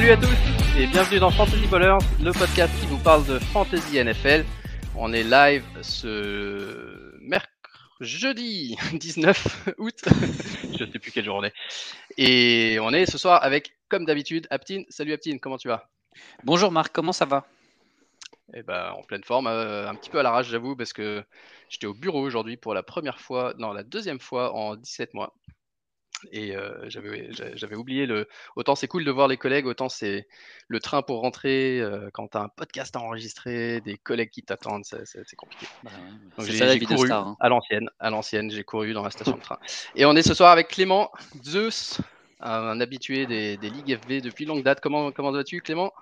Salut à tous et bienvenue dans Fantasy Ballers, le podcast qui vous parle de Fantasy NFL. On est live ce mercredi 19 août, je sais plus quelle journée. Et on est ce soir avec, comme d'habitude, Aptine. Salut Aptine, comment tu vas? Bonjour Marc, comment ça va? Eh ben, en pleine forme, euh, un petit peu à l'arrache, j'avoue, parce que j'étais au bureau aujourd'hui pour la première fois, non, la deuxième fois en 17 mois. Et euh, j'avais j'a- j'avais oublié le. Autant c'est cool de voir les collègues, autant c'est le train pour rentrer euh, quand tu as un podcast à enregistrer, des collègues qui t'attendent, c'est c'est- c'est compliqué. Donc, C'est j'ai ça la j'ai vie de couru star. hein. à l'ancienne, à l'ancienne, j'ai couru dans la station de train. Et on est ce soir avec Clément Zeus, un habitué des, des ligues FV depuis longue date. Comment, comment vas-tu, Clément?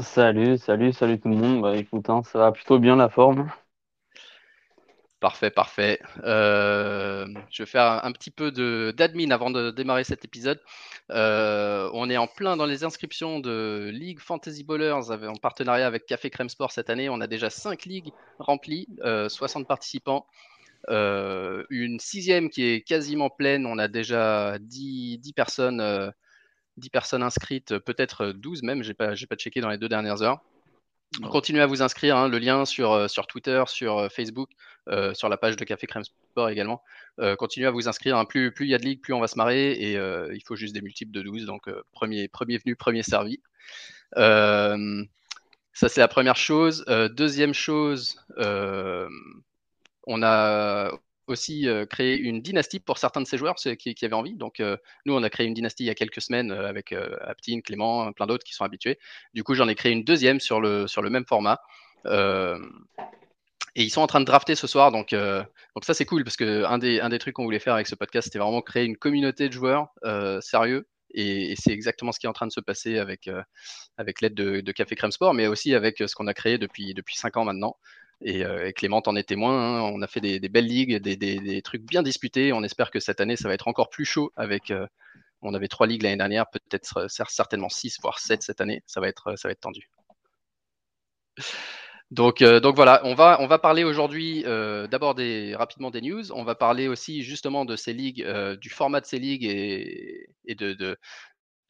Salut, salut, salut tout le monde. Bah écoute, hein, ça va plutôt bien la forme. Parfait, parfait. Euh, je vais faire un, petit peu d'admin avant de démarrer cet épisode. Euh, on est en plein dans les inscriptions de Ligue Fantasy avec- en partenariat avec Café Crème Sport cette année. On a déjà 5 ligues remplies, euh, 60 participants. Euh, une sixième qui est quasiment pleine. On a déjà 10, 10 personnes, 10 personnes inscrites, peut-être 12 même. Pas, j'ai pas checké dans les deux dernières heures. Oh. Continuez à vous inscrire. hein, le lien sur, euh, Twitter, sur euh, Facebook, euh, sur la page de Café Crème Sport également. Continuez à vous inscrire. hein. Plus il y a de ligues, plus on va se marrer. Et il faut juste des multiples de 12. Donc, premier, premier venu, premier servi. Ça, c'est la première chose. Deuxième chose, on a aussi euh, créé une dynastie pour certains de ces joueurs qui, avaient envie. Donc, euh, nous, on a créé une dynastie il y a quelques semaines euh, avec Aptine, Clément, plein d'autres qui sont habitués. Du coup, j'en ai créé une deuxième sur le, sur le même format. Et ils sont en train de drafter ce soir, donc, donc ça c'est cool parce que un des, un des trucs qu'on voulait faire avec ce podcast, c'était vraiment créer une communauté de joueurs sérieux. Et, c'est exactement ce qui est en train de se passer avec, avec l'aide de, Café Crème Sport, mais aussi avec ce qu'on a créé depuis, depuis 5 ans maintenant. Et, euh, et Clément en est témoin. hein. On a fait des, belles ligues, des, trucs bien disputés. On espère que cette année, ça va être encore plus chaud. Avec, euh, on avait trois ligues l'année dernière, peut-être euh, cer- certainement six, voire sept cette année. Ça va être, ça va être tendu. Donc, donc voilà, on va, on va parler aujourd'hui d'abord rapidement des news. On va parler aussi justement de ces ligues, du format de ces ligues et, de, de,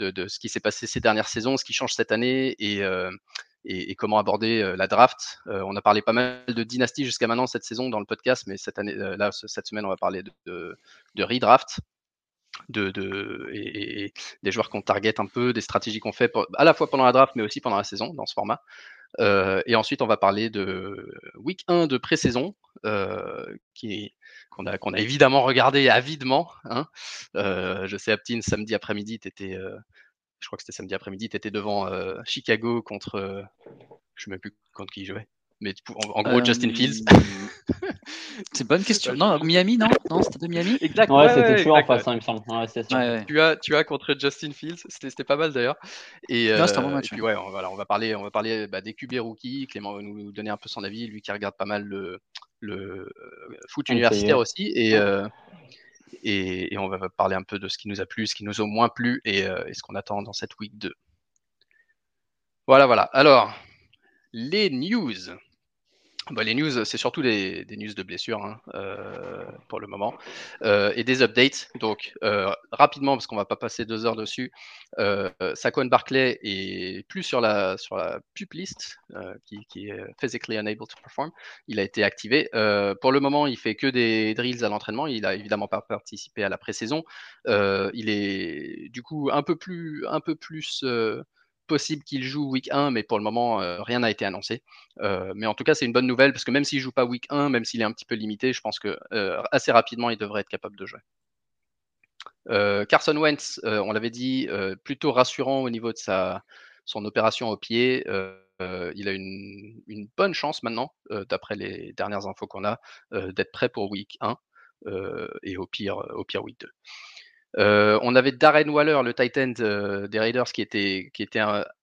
de, de ce qui s'est passé ces dernières saisons, ce qui change cette année et, et, comment aborder euh, la draft. Euh, on a parlé pas mal de dynasties jusqu'à maintenant cette saison dans le podcast, mais cette année, euh, là, ce- cette semaine, on va parler de, de, redraft. De, de, et, des joueurs qu'on target un peu, des stratégies qu'on fait à la fois pendant la draft, mais aussi pendant la saison dans ce format. Et ensuite, on va parler de week 1 de pré-saison, qu'on a, qu'on a évidemment regardé avidement. hein. Je sais, Aptine, samedi après-midi, tu étais, je crois que c'était samedi après-midi, tu étais devant euh, Chicago contre, euh, je ne sais même plus contre qui il jouait, mais en, en gros, Justin Euh, Fields. C'est une bonne question. Non, Miami, non? Non, c'était de Miami? Exact, Ouais, c'était toujours en face, hein, il me semble. Ouais, ça. Ouais, ouais. Tu as, tu as contre Justin Fields, c'était pas mal d'ailleurs. Et, Non, c'était un bon match, et puis on, voilà, on va parler, on va parler bah, des QB rookies. Clément va nous donner un peu son avis, lui qui regarde pas mal le, le euh, foot universitaire aussi. Et, euh, et, on va parler un peu de ce qui nous a plu, ce qui nous a moins plu et, euh, et ce qu'on attend dans cette week 2. Voilà, voilà. Alors, les news. Bah, les news, c'est surtout des, news de blessures hein, euh, pour le moment euh, et des updates. Donc, euh, rapidement, parce qu'on va pas passer deux heures dessus, euh, Saquon Barclay est plus sur la, sur list qui, qui est physically unable to perform. Il a été activé. Pour le moment, il fait que des drills à l'entraînement. Il a évidemment pas participé à la pré-saison. Il est du coup un peu plus, un peu plus possible qu'il joue week 1, mais pour le moment, euh, rien n'a été annoncé. Euh, mais en tout cas, c'est une bonne nouvelle parce que même s'il joue pas week 1, même s'il est un petit peu limité, je pense que euh, assez rapidement, il devrait être capable de jouer. Carson Wentz, on l'avait dit, plutôt rassurant au niveau de sa, son opération au pied. Il a une, bonne chance maintenant, d'après les dernières infos qu'on a, d'être prêt pour week 1 euh, et au pire, au pire week 2. Euh, on avait Darren Waller, le tight end euh, des Raiders, qui était,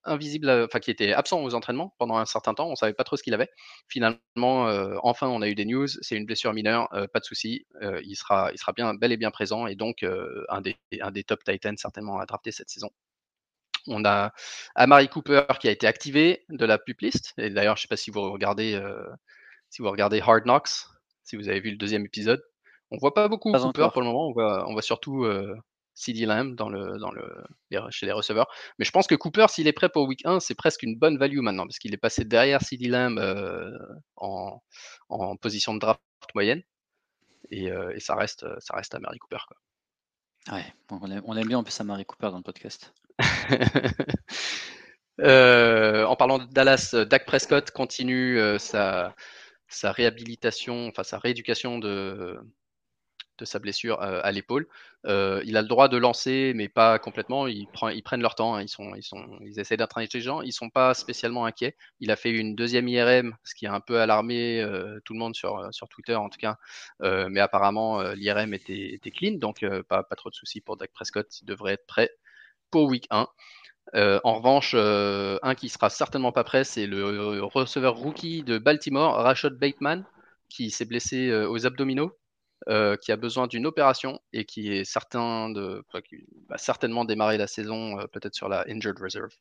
enfin qui était absent aux entraînements pendant un certain temps. On savait pas trop ce qu'il avait. Finalement, euh, enfin, on a eu des news. C'est une blessure mineure, euh, pas de souci. il sera, il sera bien, bel et bien présent et donc euh, un des, top tight ends certainement à drafter cette saison. On a Amari Cooper qui a été activé de la pup list. Et d'ailleurs, je sais pas si vous regardez, euh, si vous regardez Hard Knocks, si vous avez vu le deuxième épisode. On voit pas beaucoup pas Cooper encore. pour le moment. On voit, on voit surtout, euh, CD Lamb dans le, dans le, chez les receveurs. Mais je pense que Cooper, s'il est prêt pour Week 1, c'est presque une bonne value maintenant, parce qu'il est passé derrière CD Lamb en, en, position de draft moyenne. Et, et, ça, reste, ça reste à Mary Cooper. Quoi. Ouais, on aime, on aime bien en plus à Mary Cooper dans le podcast. Euh, en parlant de Dallas, Dak Prescott continue euh, sa, sa, réhabilitation, enfin sa rééducation de, sa blessure euh, à l'épaule. il a le droit de lancer, mais pas complètement. Ils, prennent leur temps. Hein. Ils, sont, ils, sont, ils. Ils ne sont pas spécialement inquiets. Il a fait une deuxième IRM, ce qui a un peu alarmé tout le monde sur, Twitter en tout cas. mais apparemment, l'IRM était, clean, donc pas, trop de soucis pour Dak Prescott. Il devrait être prêt pour Week 1. Euh, en revanche, euh, un qui sera certainement pas prêt, c'est le receveur rookie de Baltimore, Rashad Bateman, qui s'est blessé euh, aux abdominaux, qui a besoin d'une opération et qui est certain de, va certainement démarrer la saison peut-être sur la injured reserve.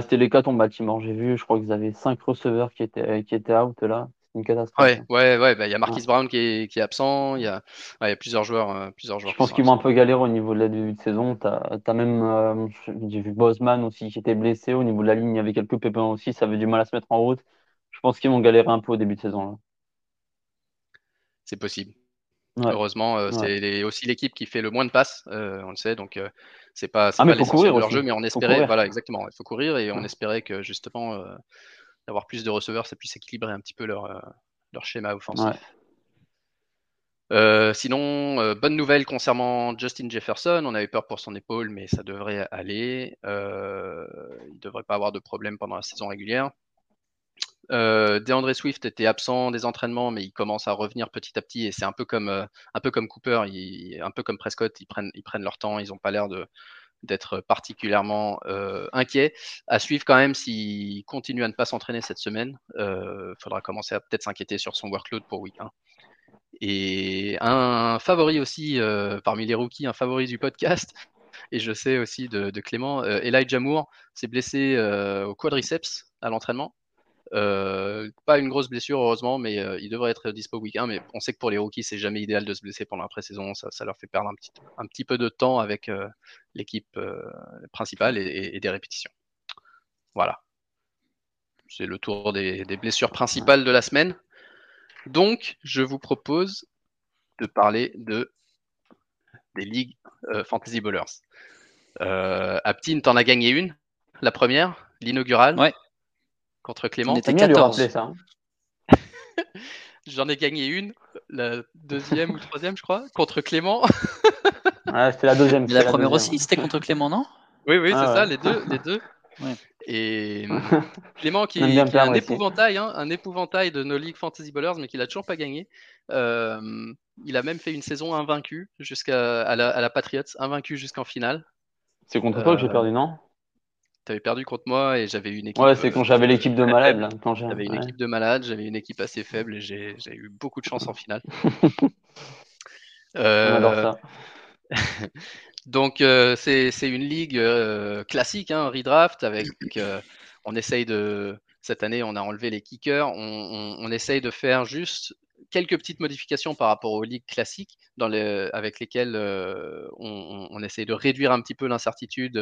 c'était les quatre en Baltimore. J'ai vu, je crois qu'ils avaient cinq receveurs qui étaient, qui étaient out là une catastrophe. Ouais, ouais, ouais. Bah, il y a Marquis Brown qui est, qui est, absent. Il y a, y a plusieurs joueurs, euh, plusieurs joueurs. Je pense qu'ils vont un peu galérer au niveau de la début de saison. Tu as, même, euh, j'ai vu Bosman aussi qui était blessé. Au niveau de la ligne, il y avait quelques pépins aussi. Ça avait du mal à se mettre en route. Je pense qu'ils vont galérer un peu au début de saison. Là. C'est possible. Heureusement, euh, c'est aussi l'équipe qui fait le moins de passes, on le sait, donc c'est pas, ah, pas l'essentiel de leur jeu, mais on espérait, voilà, exactement, il faut courir et on espérait que justement d'avoir plus de receveurs, ça puisse équilibrer un petit peu leur, euh, leur schéma offensif. Euh, sinon, euh, bonne nouvelle concernant Justin Jefferson. On avait peur pour son épaule, mais ça devrait aller. il ne devrait pas avoir de problème pendant la saison régulière. DeAndre Swift était absent des entraînements, mais il commence à revenir petit à petit. Et c'est un peu comme comme Cooper, un peu comme Prescott. Ils prennent leur temps. Ils n'ont pas l'air d'être particulièrement euh, inquiet. À suivre quand même s'il continue à ne pas s'entraîner cette semaine. Il euh, faudra commencer à peut-être s'inquiéter sur son workload pour week 1. Et un favori aussi euh, parmi les rookies, un favori du podcast, et je sais aussi de, Clément, Elijah Moore s'est blessé au quadriceps à l'entraînement. Euh, pas une grosse blessure, heureusement, mais euh, il devrait être dispo week 1. Mais on sait que pour les rookies, c'est jamais idéal de se blesser pendant la pré-saison. Ça, leur fait perdre un petit, un petit peu de temps avec euh, l'équipe principale et, des répétitions. Voilà. C'est le tour des, blessures principales de la semaine. Donc, je vous propose de parler de des ligues Fantasy Bowlers. Aptine, t'en as gagné une, la première, l'inaugurale. Ouais contre Clément. On 14. Hein. J'en ai gagné une, la deuxième ou troisième, je crois, contre Clément. ah, c'était la deuxième. La, première aussi, c'était contre Clément, non? Oui, oui, c'est ah ça, les deux. Les deux. Et Clément qui, est un épouvantail, hein, un épouvantail de nos League Fantasy Bowlers, mais qui n'a toujours pas gagné. Euh, il a même fait une saison invaincue jusqu'à à la, à Patriots, invaincu jusqu'en finale. C'est contre toi que j'ai euh, perdu, non? Avais perdu contre moi et j'avais une équipe. Ouais, c'est quand j'avais l'équipe de malades. J'avais une équipe de malades, j'avais une équipe assez faible et j'ai eu beaucoup de chance en finale. euh... ça. Donc, euh, c'est une ligue euh, classique, hein, redraft, avec. Euh, on essaye de. Cette année, on a enlevé les kickers. On, on, essaye de faire juste quelques petites modifications par rapport aux ligues classiques dans les, avec lesquelles on, on, essaye de réduire un petit peu l'incertitude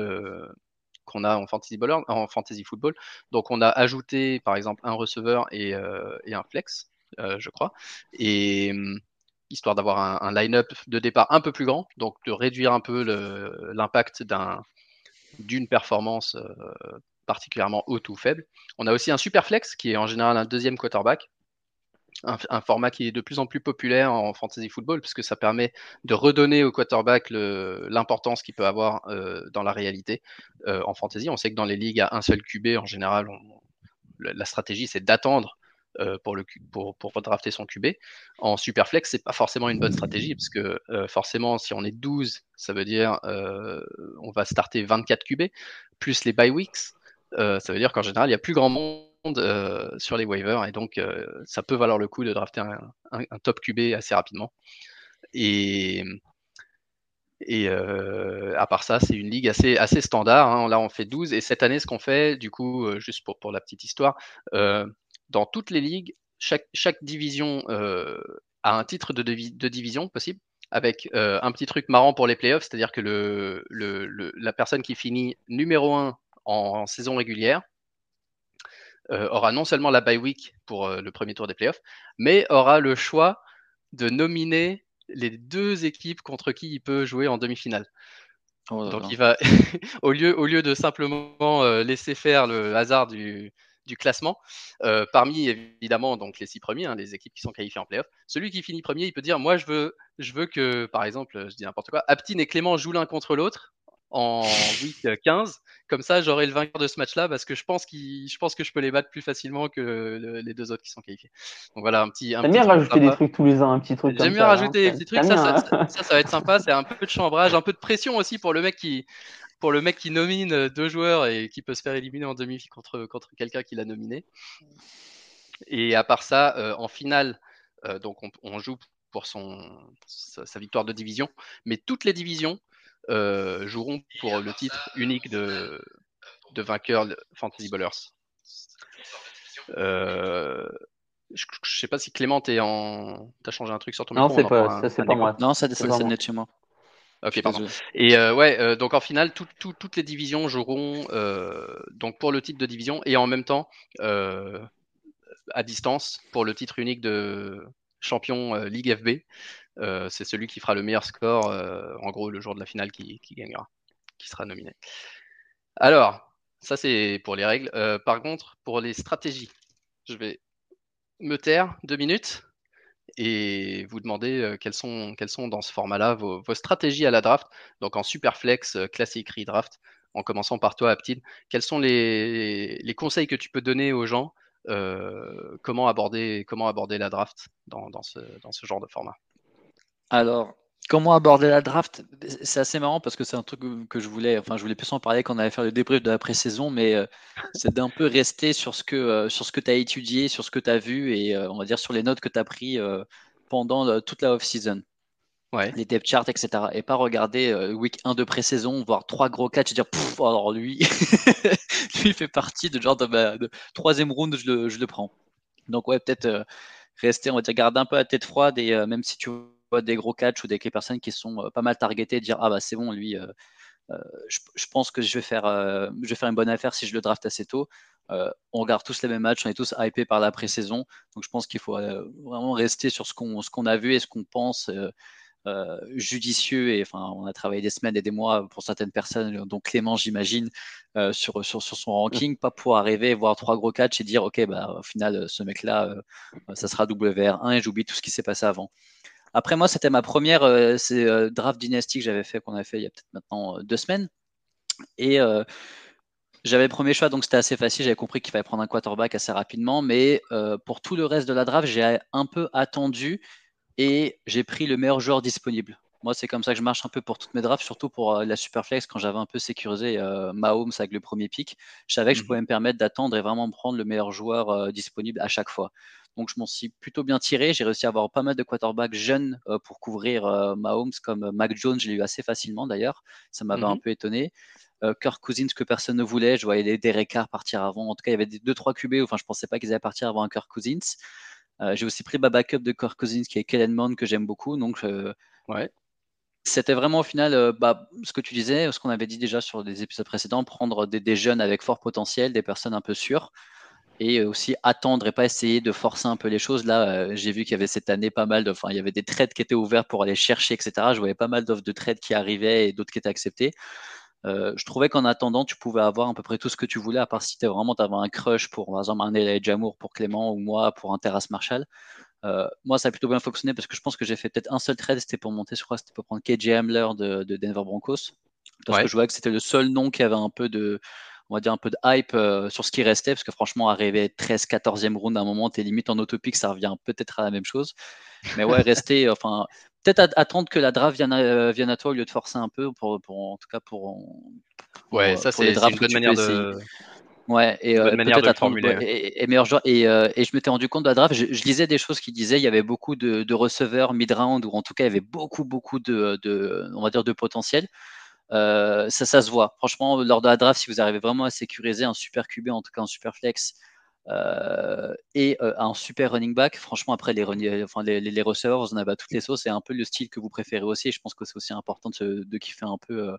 qu'on a en fantasy, en fantasy football. Donc on a ajouté par exemple un receveur et, euh, un flex, euh, je crois, et hum, histoire d'avoir un, line-up de départ un peu plus grand, donc de réduire un peu l'impact d'une performance euh, particulièrement haute ou faible. On a aussi un super flex qui est en général un deuxième quarterback un, format qui est de plus en plus populaire en fantasy football, puisque ça permet de redonner au quarterback l'importance qu'il peut avoir euh, dans la réalité euh, en fantasy. On sait que dans les ligues à un seul QB, en général, la stratégie c'est d'attendre euh, pour, le, pour, pour drafter son QB. En Superflex, c'est pas forcément une bonne stratégie, parce que forcément, si on est 12, ça veut dire on va starter 24 QB, plus les bye weeks. ça veut dire qu'en général, il y a plus grand monde euh, sur les waivers et donc euh, ça peut valoir le coup de drafter un, top QB assez rapidement. Et, et euh, à part ça, c'est une ligue assez, assez standard. Hein. Là, on fait 12. Et cette année, ce qu'on fait, du coup, juste pour, pour la petite histoire, dans toutes les ligues, chaque, chaque division a un titre de, de division possible. avec un petit truc marrant pour les playoffs, c'est-à-dire que le, la personne qui finit numéro 1 en, saison régulière aura non seulement la bye week pour le premier tour des playoffs, mais aura le choix de nominer les deux équipes contre qui il peut jouer en demi-finale. Oh Donc il va, au, lieu, au lieu de simplement laisser faire le hasard du, du classement. Euh, parmi évidemment donc les six premiers, hein, les équipes qui sont qualifiées en playoff, celui qui finit premier, il peut dire moi je veux, je veux que par exemple, je dis n'importe quoi, Aptine et Clément jouent l'un contre l'autre en week 15. Comme ça, j'aurai le vainqueur de ce match-là parce que je pense, je pense que je peux les battre plus facilement que les deux autres qui sont qualifiés. Donc voilà, un petit. J'aime bien rajouter des trucs tous les ans, un petit truc. J'aime bien rajouter des petits trucs. Ça ça, ça, ça, va être sympa. C'est un peu de chambrage, un peu de pression aussi pour le mec qui, pour le mec qui nomine deux joueurs et qui peut se faire éliminer en demi contre, contre quelqu'un qui l'a nominé. Et à part ça, euh, en finale, euh, donc on, joue pour son, sa, victoire de division, mais toutes les divisions joueront pour le titre unique de, de vainqueur Fantasy Ballers. je, ne sais pas si Clément, t'es en... as changé un truc sur ton micro. Non, c'est pas, ça, pas moi. Non, ça, ça, ça, chez moi. Ok, pardon. Et euh, ouais, euh, donc en finale, toutes les divisions joueront euh, donc pour le titre de division et en même temps à distance pour le titre unique de champion Ligue FB. C'est celui qui fera le meilleur score, en gros, le jour de la finale qui, gagnera, qui sera nominé. Alors, ça c'est pour les règles. par contre, pour les stratégies, je vais me taire deux minutes et vous demandez quelles, sont, dans ce format-là vos, stratégies à la draft. Donc en Superflex, classique redraft, en commençant par toi, Aptid, quels sont les, conseils que tu peux donner aux gens comment, aborder, la draft dans ce genre de format? Alors, Comment aborder la draft? C'est assez marrant parce que c'est un truc que je voulais, enfin, je voulais plus en parler quand on allait faire le débrief de la pré-saison, mais euh, c'est d'un peu rester sur ce que, euh, sur ce que tu as étudié, sur ce que tu as vu et euh, on va dire sur les notes que tu as pris pendant toute la off-season. Ouais. Les depth charts, etc. Et pas regarder week 1 de pré-saison, voir trois gros catchs et dire, alors lui, lui fait partie de genre de, de troisième round, je le, je le prends. Donc, ouais, peut-être rester, on va dire, garder un peu la tête froide et même si tu des gros catchs ou des personnes qui sont euh, pas mal targetées, dire ah bah c'est bon, lui, euh, euh, je, pense que je vais, faire, je vais faire une bonne affaire si je le draft assez tôt. on regarde tous les mêmes matchs, on est tous hypés par la pré-saison. Donc je pense qu'il faut vraiment rester sur ce qu'on qu'on a vu et ce qu'on pense judicieux. Et enfin, on a travaillé des semaines et des mois pour certaines personnes, dont Clément, j'imagine, sur, sur, sur, son ranking, pas pour arriver voir trois gros catchs et dire ok, bah, au final, ce mec-là, ça sera WR1 et j'oublie tout ce qui s'est passé avant. Après, moi, c'était ma première euh, euh, draft dynastique que j'avais fait, qu'on avait fait il y a peut-être maintenant euh, deux semaines. Et j'avais le premier choix, donc c'était assez facile. J'avais compris qu'il fallait prendre un quarterback assez rapidement. Mais pour tout le reste de la draft, j'ai un peu attendu et j'ai pris le meilleur joueur disponible. Moi, c'est comme ça que je marche un peu pour toutes mes drafts, surtout pour la Superflex, quand j'avais un peu sécurisé Mahomes avec le premier pick. Je savais que je mmh pouvais me permettre d'attendre et vraiment prendre le meilleur joueur disponible à chaque fois. Donc je m'en suis plutôt bien tiré. J'ai réussi à avoir pas mal de quarterbacks jeunes euh, pour couvrir euh, Mahomes, comme euh, Mac Jones, je l'ai eu assez facilement d'ailleurs. Ça m'avait un mmh peu étonné. Kirk Cousins que personne ne voulait. Je voyais des Derek Carr partir avant. En tout cas, il y avait des 2-3 QB. Enfin, je pensais pas qu'ils allaient partir avant un Kirk Cousins. j'ai aussi pris ma backup de Kirk Cousins qui est Kellen Mond que j'aime beaucoup. Donc, ouais. C'était vraiment au final bah, ce que tu disais, ce qu'on avait dit déjà sur des épisodes précédents, prendre des, des, jeunes avec fort potentiel, des personnes un peu sûres et aussi attendre et pas essayer de forcer un peu les choses. Là, euh, j'ai vu qu'il y avait cette année pas mal de, enfin, il y avait des trades qui étaient ouverts pour aller chercher, etc. Je voyais pas mal d'offres de trades qui arrivaient et d'autres qui étaient acceptées. Euh, je trouvais qu'en attendant, tu pouvais avoir à peu près tout ce que tu voulais, à part si tu vraiment avais un crush pour, par exemple, un Elijah Jamour pour Clément ou moi pour un Terrace Marshall. Euh, moi, ça a plutôt bien fonctionné parce que je pense que j'ai fait peut-être un seul trade, c'était pour monter, je crois, c'était pour prendre KJ Hamler de, Denver Broncos. Parce que je voyais que c'était le seul nom qui avait un peu de, on va dire un peu de hype euh, sur ce qui restait, parce que franchement, arriver 13, 14e round à un moment, t'es limite en autopic, ça revient peut-être à la même chose. Mais ouais, rester, enfin, peut-être attendre que la draft vienne à, euh, vienne à, toi au lieu de forcer un peu, pour, en tout cas pour. ouais, ça c'est une bonne manière de. Ouais, et euh, peut-être attendre et, et, meilleur joueur. Et, et, je m'étais rendu compte de la draft, je, lisais des choses qui disaient il y avait beaucoup de, de receveurs mid-round, ou en tout cas il y avait beaucoup, beaucoup de, de, on va dire, de potentiel. Euh, ça, ça se voit. Franchement, lors de la draft, si vous arrivez vraiment à sécuriser un super QB, en tout cas un super flex, et un super running back. Franchement, après les, enfin, les, receveurs, vous en avez toutes les sauces. C'est un peu le style que vous préférez aussi. Je pense que c'est aussi important de, kiffer un peu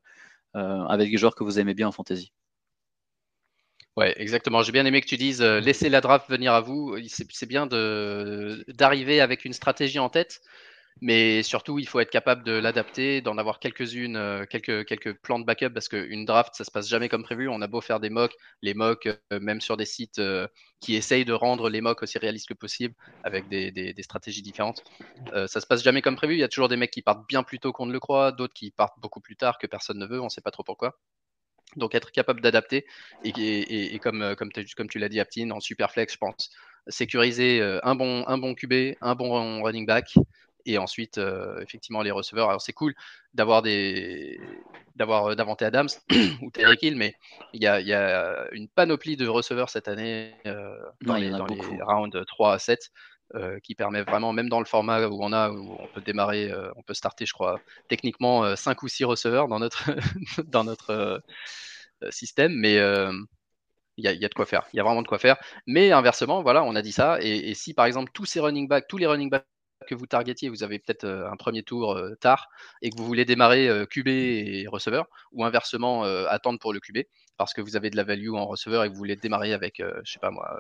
avec les joueurs que vous aimez bien en fantasy. Ouais, exactement. J'ai bien aimé que tu dises euh, laissez la draft venir à vous. C'est bien d'arriver avec une stratégie en tête, mais surtout il faut être capable de l'adapter, d'en avoir quelques-unes, euh, quelques, quelques plans de backup parce qu'une draft ça se passe jamais comme prévu. On a beau faire des mocks, les mocks, euh, même sur des sites qui essayent de rendre les mocks aussi réalistes que possible avec des, des, stratégies différentes. ça se passe jamais comme prévu. Il y a toujours des mecs qui partent bien plus tôt qu'on ne le croit, d'autres qui partent beaucoup plus tard que personne ne veut. On sait pas trop pourquoi. Donc être capable d'adapter et, comme, euh, comme, comme tu l'as dit, Aptine, en super flex, je pense, sécuriser euh, un bon, un bon QB, un bon running back et ensuite euh, effectivement les receveurs. Alors c'est cool d'avoir des d'avoir Davante Adams ou Terry Hill, mais il y a, y a, une panoplie de receveurs cette année dans, les, dans les, rounds 3 à 7. qui permet vraiment, même dans le format où on a, où on peut démarrer, on peut starter, je crois, techniquement 5 ou 6 receveurs dans notre, dans notre euh, système, mais euh, il y, a, de quoi faire. Il y a vraiment de quoi faire. Mais inversement, voilà, on a dit ça. Et, si par exemple tous ces running backs, tous les running backs que vous targetiez, vous avez peut-être euh, un premier tour tard et que vous voulez démarrer QB et receveur, ou inversement attendre pour le QB parce que vous avez de la value en receveur et que vous voulez démarrer avec, je sais pas moi,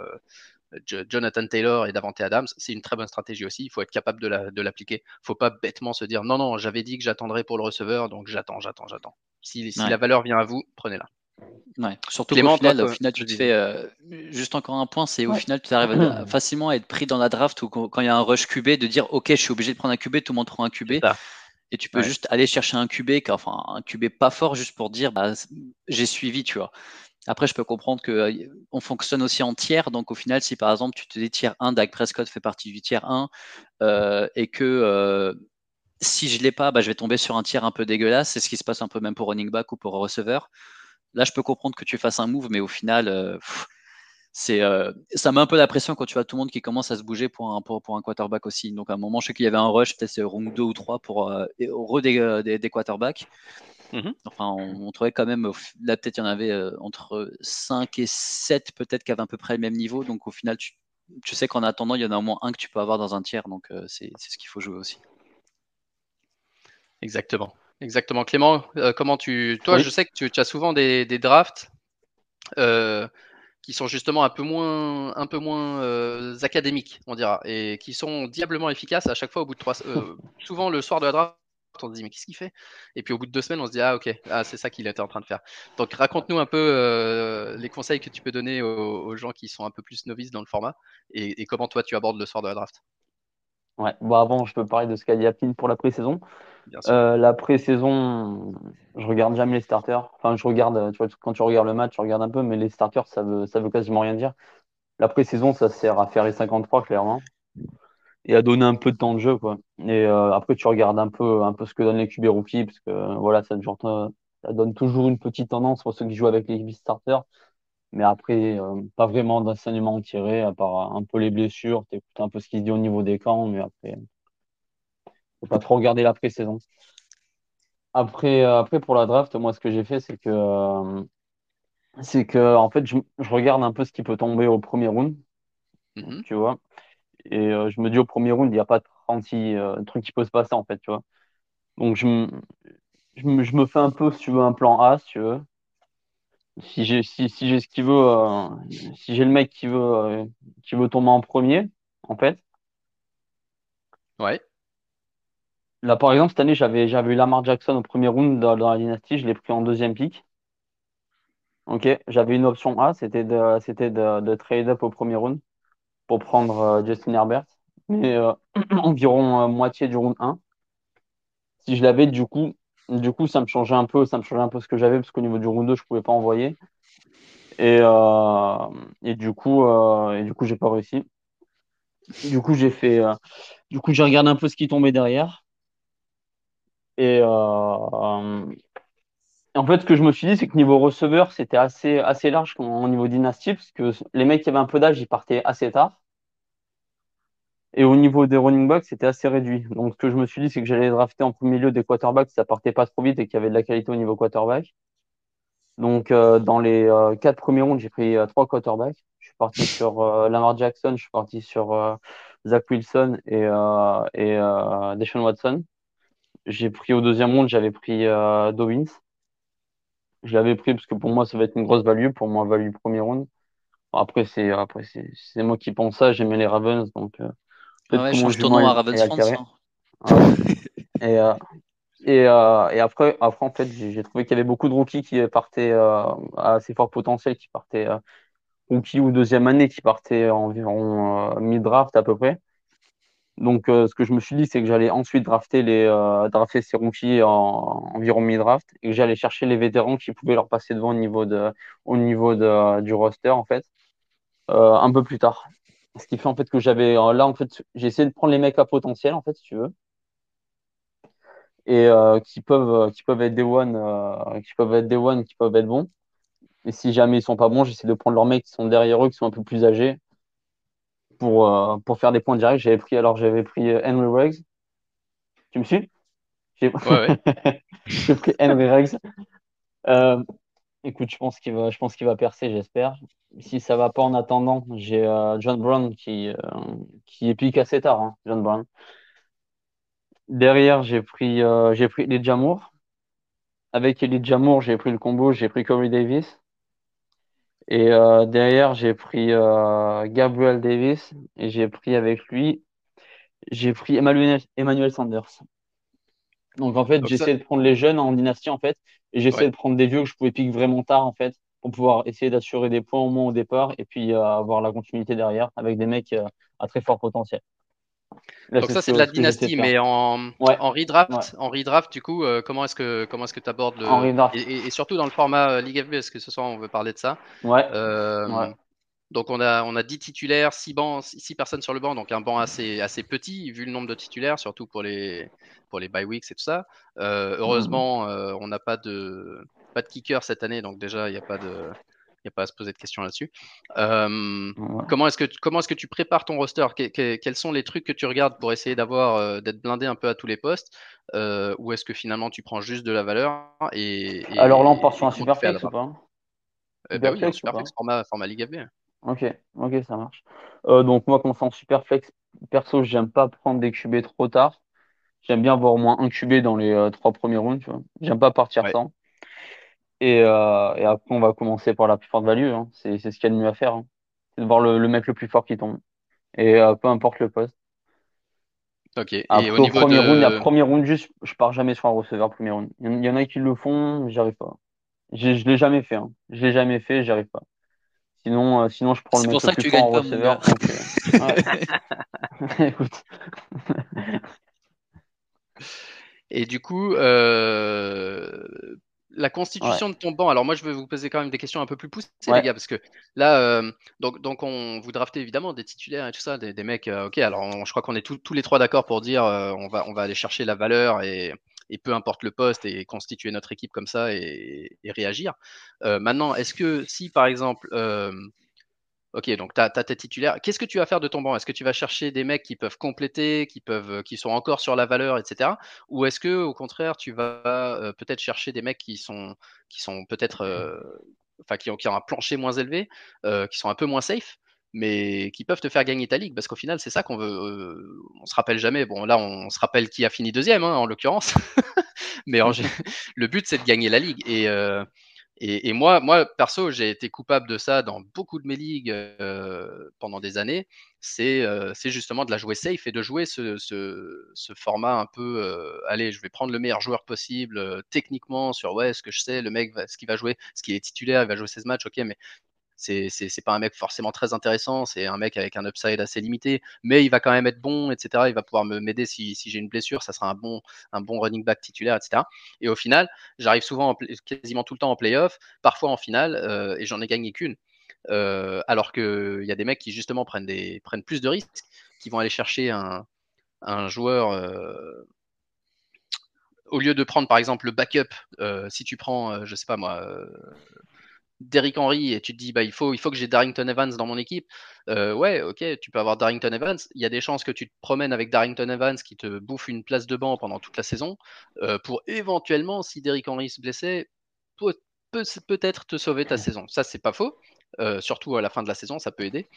Jonathan Taylor et Davante Adams, c'est une très bonne stratégie aussi. Il faut être capable de l'appliquer. Il ne faut pas bêtement se dire non, non, j'avais dit que j'attendrais pour le receveur, donc j'attends, j'attends, j'attends. Si, si la valeur vient à vous, prenez-la. Ouais, surtout au final, au final, tu te fais euh, juste encore un point, c'est au final, tu arrives facilement à être pris dans la draft ou quand il y a un rush QB de dire ok, je suis obligé de prendre un QB, tout le monde prend un QB. Et tu peux juste aller chercher un QB, enfin un QB pas fort, juste pour dire bah, j'ai suivi, tu vois. Après, je peux comprendre qu'on euh, fonctionne aussi en tiers. Donc, au final, si par exemple, tu te dis tiers 1, Dak Prescott fait partie du tiers 1 euh, et que si je ne l'ai pas, bah, je vais tomber sur un tiers un peu dégueulasse. C'est ce qui se passe un peu même pour running back ou pour receveur. Là, je peux comprendre que tu fasses un move, mais au final, euh, c'est, euh, ça met un peu la pression quand tu vois tout le monde qui commence à se bouger pour un, pour, un quarterback aussi. Donc, à un moment, je sais qu'il y avait un rush, peut-être round 2 ou 3 pour euh, re des, des, quarterbacks. Mmh enfin, on, trouvait quand même, là, peut-être il y en avait entre 5 et 7, peut-être, qui avaient à peu près le même niveau. Donc, au final, tu, tu sais qu'en attendant, il y en a au moins un que tu peux avoir dans un tiers. Donc, c'est ce qu'il faut jouer aussi. Exactement. Exactement. Clément, euh, comment tu. Toi, je sais que tu, as souvent des, drafts euh, qui sont justement un peu moins, un peu moins euh, académiques, on dira, et qui sont diablement efficaces à chaque fois au bout de trois. souvent, le soir de la draft, on se dit, mais qu'est-ce qu'il fait? Et puis au bout de deux semaines, on se dit, ah, ok, ah, c'est ça qu'il était en train de faire. Donc, raconte-nous un peu les conseils que tu peux donner aux, gens qui sont un peu plus novices dans le format et, comment toi, tu abordes le soir de la draft. Ouais, bon, avant, je peux parler de ce qu'a dit Apine pour la pré-saison. Euh, la pré-saison, je regarde jamais les starters. Enfin, je regarde, tu vois, quand tu regardes le match, tu regardes un peu, mais les starters, ça veut, ça veut quasiment rien dire. La pré-saison, ça sert à faire les 53, clairement, et à donner un peu de temps de jeu, quoi. Et euh, après, tu regardes un peu, un peu ce que donnent les QB rookies, parce que voilà, ça, donne toujours une petite tendance pour ceux qui jouent avec les starters. Mais après, euh, pas vraiment d'enseignement tiré, à part un peu les blessures. Tu écoutes un peu ce qui se dit au niveau des camps, mais après, faut pas trop regarder la pré-saison. Après, euh, après, pour la draft, moi, ce que j'ai fait, c'est que, euh, c'est que, en fait, je, regarde un peu ce qui peut tomber au premier round, mm-hmm. tu vois. Et euh, je me dis, au premier round, il n'y a pas 36 trucs qui peuvent se passer, en fait, tu vois. Donc, je, je, me, je me fais un peu, si tu veux, un plan A, si tu veux. Si j'ai si, si j'ai ce qu'il veut, si j'ai le mec qui veut, qui veut tomber en premier, en fait. Ouais. Là, par exemple, cette année, j'avais, eu Lamar Jackson au premier round dans, la dynastie, je l'ai pris en deuxième pick. Ok, j'avais une option A, c'était de, de, trade up au premier round pour prendre euh, Justin Herbert, mais euh, environ euh, moitié du round 1. Si je l'avais, du coup, du coup, ça me changeait un peu, ça me changeait un peu ce que j'avais, parce qu'au niveau du round 2, je pouvais pas envoyer. Et, et du coup, et du coup, j'ai pas réussi. Du coup, j'ai fait, du coup, j'ai regardé un peu ce qui tombait derrière. Et euh, en fait, ce que je me suis dit, c'est que niveau receveur, c'était assez, assez large au niveau dynastie, parce que les mecs qui avaient un peu d'âge, ils partaient assez tard. Et au niveau des running backs, c'était assez réduit. Donc, ce que je me suis dit, c'est que j'allais drafter en premier lieu des quarterbacks, ça partait pas trop vite et qu'il y avait de la qualité au niveau quarterback. Donc, euh, dans les euh, quatre premiers rounds, j'ai pris trois quarterbacks. Je suis parti sur Lamar Jackson, je suis parti sur Zach Wilson et, et Deshaun Watson. J'ai pris au deuxième round, j'avais pris Dowins. Je l'avais pris parce que pour moi, ça va être une grosse value. Pour moi, value premier round. Après, c'est après c'est moi qui pense ça. J'aimais les Ravens, donc euh, ah ouais, change ton nom à Ravens France. Hein. Et, euh, et, euh, et, après, après, en fait, j'ai trouvé qu'il y avait beaucoup de rookies qui partaient euh, à assez fort potentiel, qui partaient euh, rookies ou deuxième année, qui partaient environ mid-draft à peu près. Donc, euh, ce que je me suis dit, c'est que j'allais ensuite drafter, les, euh, ces rookies en, environ mi-draft et que j'allais chercher les vétérans qui pouvaient leur passer devant au niveau, du roster, en fait, euh, un peu plus tard. Ce qui fait en fait que j'avais là, en fait, j'ai essayé de prendre les mecs à potentiel, en fait, si tu veux, et qui, peuvent, qui peuvent être des one, qui peuvent être des one, qui peuvent être bons. Et si jamais ils sont pas bons, j'essaie de prendre leurs mecs qui sont derrière eux, qui sont un peu plus âgés, pour, euh, pour faire des points directs. J'avais pris, alors j'avais pris euh, Henry Ruggs. Tu me suis? J'ai ouais, pris Henry Ruggs. Euh, écoute, je pense qu'il va, je pense qu'il va percer, j'espère. Si ça va pas en attendant, j'ai John Brown qui, qui est piqué assez tard, hein, John Brown. Derrière, j'ai pris, j'ai pris Jamour. Avec Elijah Jamour, j'ai pris le combo, j'ai pris Corey Davis. Et euh, derrière, j'ai pris euh, Gabriel Davis et j'ai pris avec lui, j'ai pris Emmanuel, Emmanuel Sanders. Donc en fait, j'essaie de prendre les jeunes en dynastie en fait, et j'essaie de prendre des vieux que je pouvais piquer vraiment tard en fait, pour pouvoir essayer d'assurer des points au moins au départ et puis euh, avoir la continuité derrière avec des mecs à très fort potentiel. Donc ça c'est de la dynastie, mais en, en redraft, en redraft du coup, euh, comment est-ce que comment est-ce que tu abordes le et, et, surtout dans le format euh, Ligue FB, parce que ce soir on veut parler de ça. Ouais. Euh, donc on a on a 10 titulaires, 6 bancs, 6 personnes sur le banc, donc un banc assez assez petit vu le nombre de titulaires, surtout pour les pour les bye weeks et tout ça. heureusement, mmh. on n'a pas de pas de kicker cette année, donc déjà il n'y a pas de n'y a pas à se poser de questions là-dessus. Comment est-ce que comment est-ce que tu prépares ton roster? Quels sont les trucs que tu regardes pour essayer d'avoir euh, d'être blindé un peu à tous les postes? Euh, Ou est-ce que finalement tu prends juste de la valeur et, Alors là, on part sur un super flex ou pas? Eh ben un super flex format, format Ligue FB. Ok, ok, ça marche. Euh, donc moi, quand c'est en super flex, perso, j'aime pas prendre des QB trop tard. J'aime bien avoir au moins un QB dans les trois premiers rounds. J'aime pas partir sans. Euh, et, après, on va commencer par la plus forte value. Hein. C'est, ce qu'il y a de mieux à faire. Hein. C'est de voir le, mec le plus fort qui tombe. Et euh, peu importe le poste. Ok. et au, niveau premier round, premier round, juste, je pars jamais sur un receveur premier round. Il y en a qui le font, j'arrive pas. Je, je l'ai jamais fait. Hein. Je l'ai jamais fait, j'arrive pas. Sinon, euh, sinon, je prends le mec le plus fort en receveur. Écoute. Et du coup, euh, la constitution de ton banc. Alors moi, je vais vous poser quand même des questions un peu plus poussées, les gars, parce que là, euh, donc, donc on vous draftez évidemment des titulaires et tout ça, des, mecs. Euh, ok, alors je crois qu'on est tous les trois d'accord pour dire euh, on va on va aller chercher la valeur et, peu importe le poste et constituer notre équipe comme ça et, et réagir. maintenant, est-ce que si par exemple Ok, donc tu as, tes titulaires. Qu'est-ce que tu vas faire de ton banc? Est-ce que tu vas chercher des mecs qui peuvent compléter, qui, peuvent, euh, qui sont encore sur la valeur, etc. Ou est-ce que au contraire, tu vas euh, peut-être chercher des mecs qui sont, qui sont peut-être, euh, enfin, qui, ont, qui ont un plancher moins élevé, qui sont un peu moins safe, mais qui peuvent te faire gagner ta ligue? Parce qu'au final, c'est ça qu'on veut. on se rappelle jamais. Bon, là, on, se rappelle qui a fini deuxième, hein, en l'occurrence. mais le but, c'est de gagner la ligue. Et et, moi, moi, perso, j'ai été coupable de ça dans beaucoup de mes ligues euh, pendant des années. Euh, c'est justement de la jouer safe et de jouer ce, ce, format un peu. Euh, allez, je vais prendre le meilleur joueur possible techniquement sur ouais, ce que je sais, le mec, ce qu'il va jouer, ce qu'il est titulaire, il va jouer 16 matchs, ok, mais c'est pas un mec forcément très intéressant, c'est un mec avec un upside assez limité, mais il va quand même être bon, etc. Il va pouvoir m'aider si, j'ai une blessure, ça sera un bon un bon running back titulaire, etc. Et au final, j'arrive souvent quasiment tout le temps en playoff, parfois en finale, euh, et j'en ai gagné qu'une. Euh, alors qu'il y a des mecs qui justement prennent plus de risques, qui vont aller chercher un, un joueur. Euh, au lieu de prendre par exemple le backup, si tu prends, je sais pas moi, Derrick Henry et tu te dis bah il faut que j'ai Darrington Evans dans mon équipe. Euh, ouais, ok, tu peux avoir Darrington Evans. Il y a des chances que tu te promènes avec Darrington Evans qui te bouffe une place de banc pendant toute la saison euh, pour éventuellement, si Derrick Henry se blessait, peut, peut, être te sauver ta saison. Ça c'est pas faux. surtout à la fin de la saison, ça peut aider.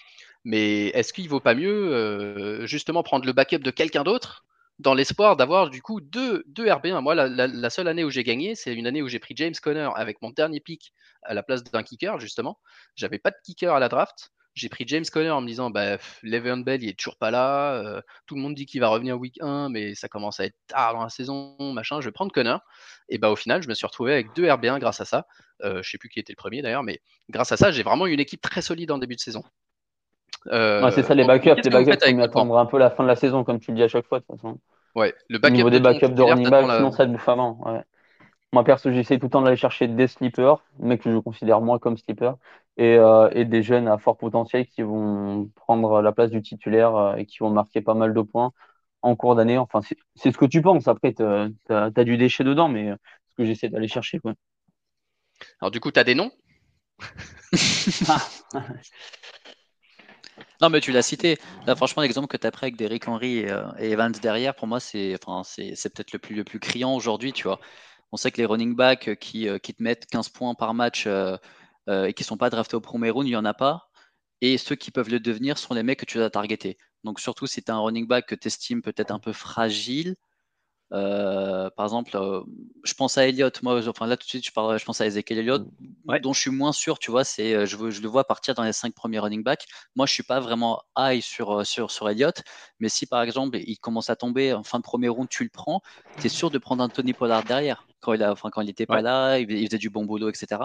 Mais est-ce qu'il vaut pas mieux justement prendre le backup de quelqu'un d'autre dans l'espoir d'avoir du coup deux, deux RB1. Moi, la, seule année où j'ai gagné, c'est une année où j'ai pris James Conner avec mon dernier pick à la place d'un kicker, justement. J'avais pas de kicker à la draft. J'ai pris James Conner en me disant, bah, Le'Veon Bell, il est toujours pas là. Euh, tout le monde dit qu'il va revenir week 1, mais ça commence à être tard dans la saison, machin. Je vais prendre Conner. Et bah, au final, je me suis retrouvé avec deux RB1 grâce à ça. Euh, je sais plus qui était le premier d'ailleurs, mais grâce à ça, j'ai vraiment une équipe très solide en début de saison. Euh, c'est ça, les backups. Les backups, il attendre un peu la fin de la saison, comme tu le dis à chaque fois, de toute façon. Ouais, le backup Au niveau des backups de running back, sinon ça te bouffe avant. Ouais. Moi, perso, j'essaie tout le temps d'aller chercher des sleepers, mecs que je considère moins comme sleepers, et, euh, et, des jeunes à fort potentiel qui vont prendre la place du titulaire euh, et qui vont marquer pas mal de points en cours d'année. Enfin, c'est ce que tu penses. Après, tu as, du déchet dedans, mais ce que j'essaie d'aller chercher. Quoi. Alors, du coup, tu as des noms? Non, mais tu l'as cité. Là, franchement, l'exemple que tu as pris avec Derrick Henry et, euh, Evans derrière, pour moi, c'est enfin, peut-être le plus, le plus criant aujourd'hui. Tu vois. On sait que les running backs qui, euh, qui te mettent 15 points par match euh, et qui ne sont pas draftés au premier round, il n'y en a pas. Et ceux qui peuvent le devenir sont les mecs que tu dois targeter. Donc, surtout si tu as un running back que tu estimes peut-être un peu fragile, euh, par exemple, euh, je pense à Elliott. Moi, enfin là tout de suite, je, parle, je pense à Ezekiel Elliott, dont je suis moins sûr. Tu vois, c'est euh, je, je, le vois partir dans les cinq premiers running backs. Moi, je suis pas vraiment high sur sur sur Elliott, mais si par exemple il commence à tomber en fin de premier round, tu le prends, tu es sûr de prendre un Tony Pollard derrière quand il a, enfin quand il était pas là, il, faisait du bon boulot, etc.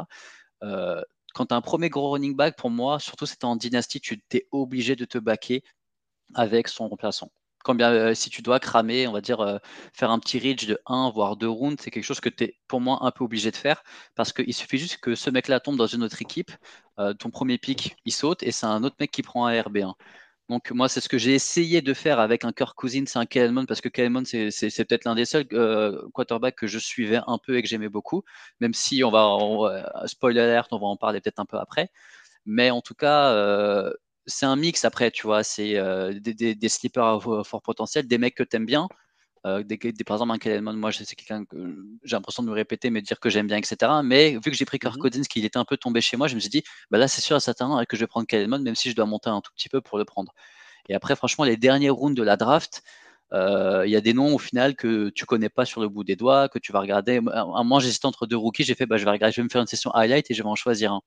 quand tu as un premier gros running back, pour moi, surtout c'était en dynastie, tu es obligé de te backer avec son remplaçant. Combien, euh, si tu dois cramer, on va dire, euh, faire un petit reach de 1 voire 2 rounds, c'est quelque chose que tu es pour moi un peu obligé de faire parce qu'il suffit juste que ce mec-là tombe dans une autre équipe, euh, ton premier pick il saute et c'est un autre mec qui prend un RB1. Donc moi c'est ce que j'ai essayé de faire avec un Kirk Cousins, c'est un Kelman parce que Kelman c'est, peut-être l'un des seuls quarterbacks que je suivais un peu et que j'aimais beaucoup, même si on va, spoiler alert, on va en parler peut-être un peu après. Mais en tout cas, c'est un mix après, tu vois. C'est euh, des, des, slippers à fort potentiel, des mecs que tu aimes bien. Euh, des, par exemple, un Kellerman, moi, c'est quelqu'un que j'ai l'impression de me répéter, mais de dire que j'aime bien, etc. Mais vu que j'ai pris Kirk mmh Cousins, qu'il était un peu tombé chez moi, je me suis dit, bah là, c'est sûr à certain que je vais prendre Kellerman, même si je dois monter un tout petit peu pour le prendre. Et après, franchement, les derniers rounds de la draft, euh, il y a des noms au final que tu connais pas sur le bout des doigts, que tu vas regarder. Moi, j'hésitais entre deux rookies, j'ai fait, bah, je vais regarder, je vais me faire une session highlight et je vais en choisir un.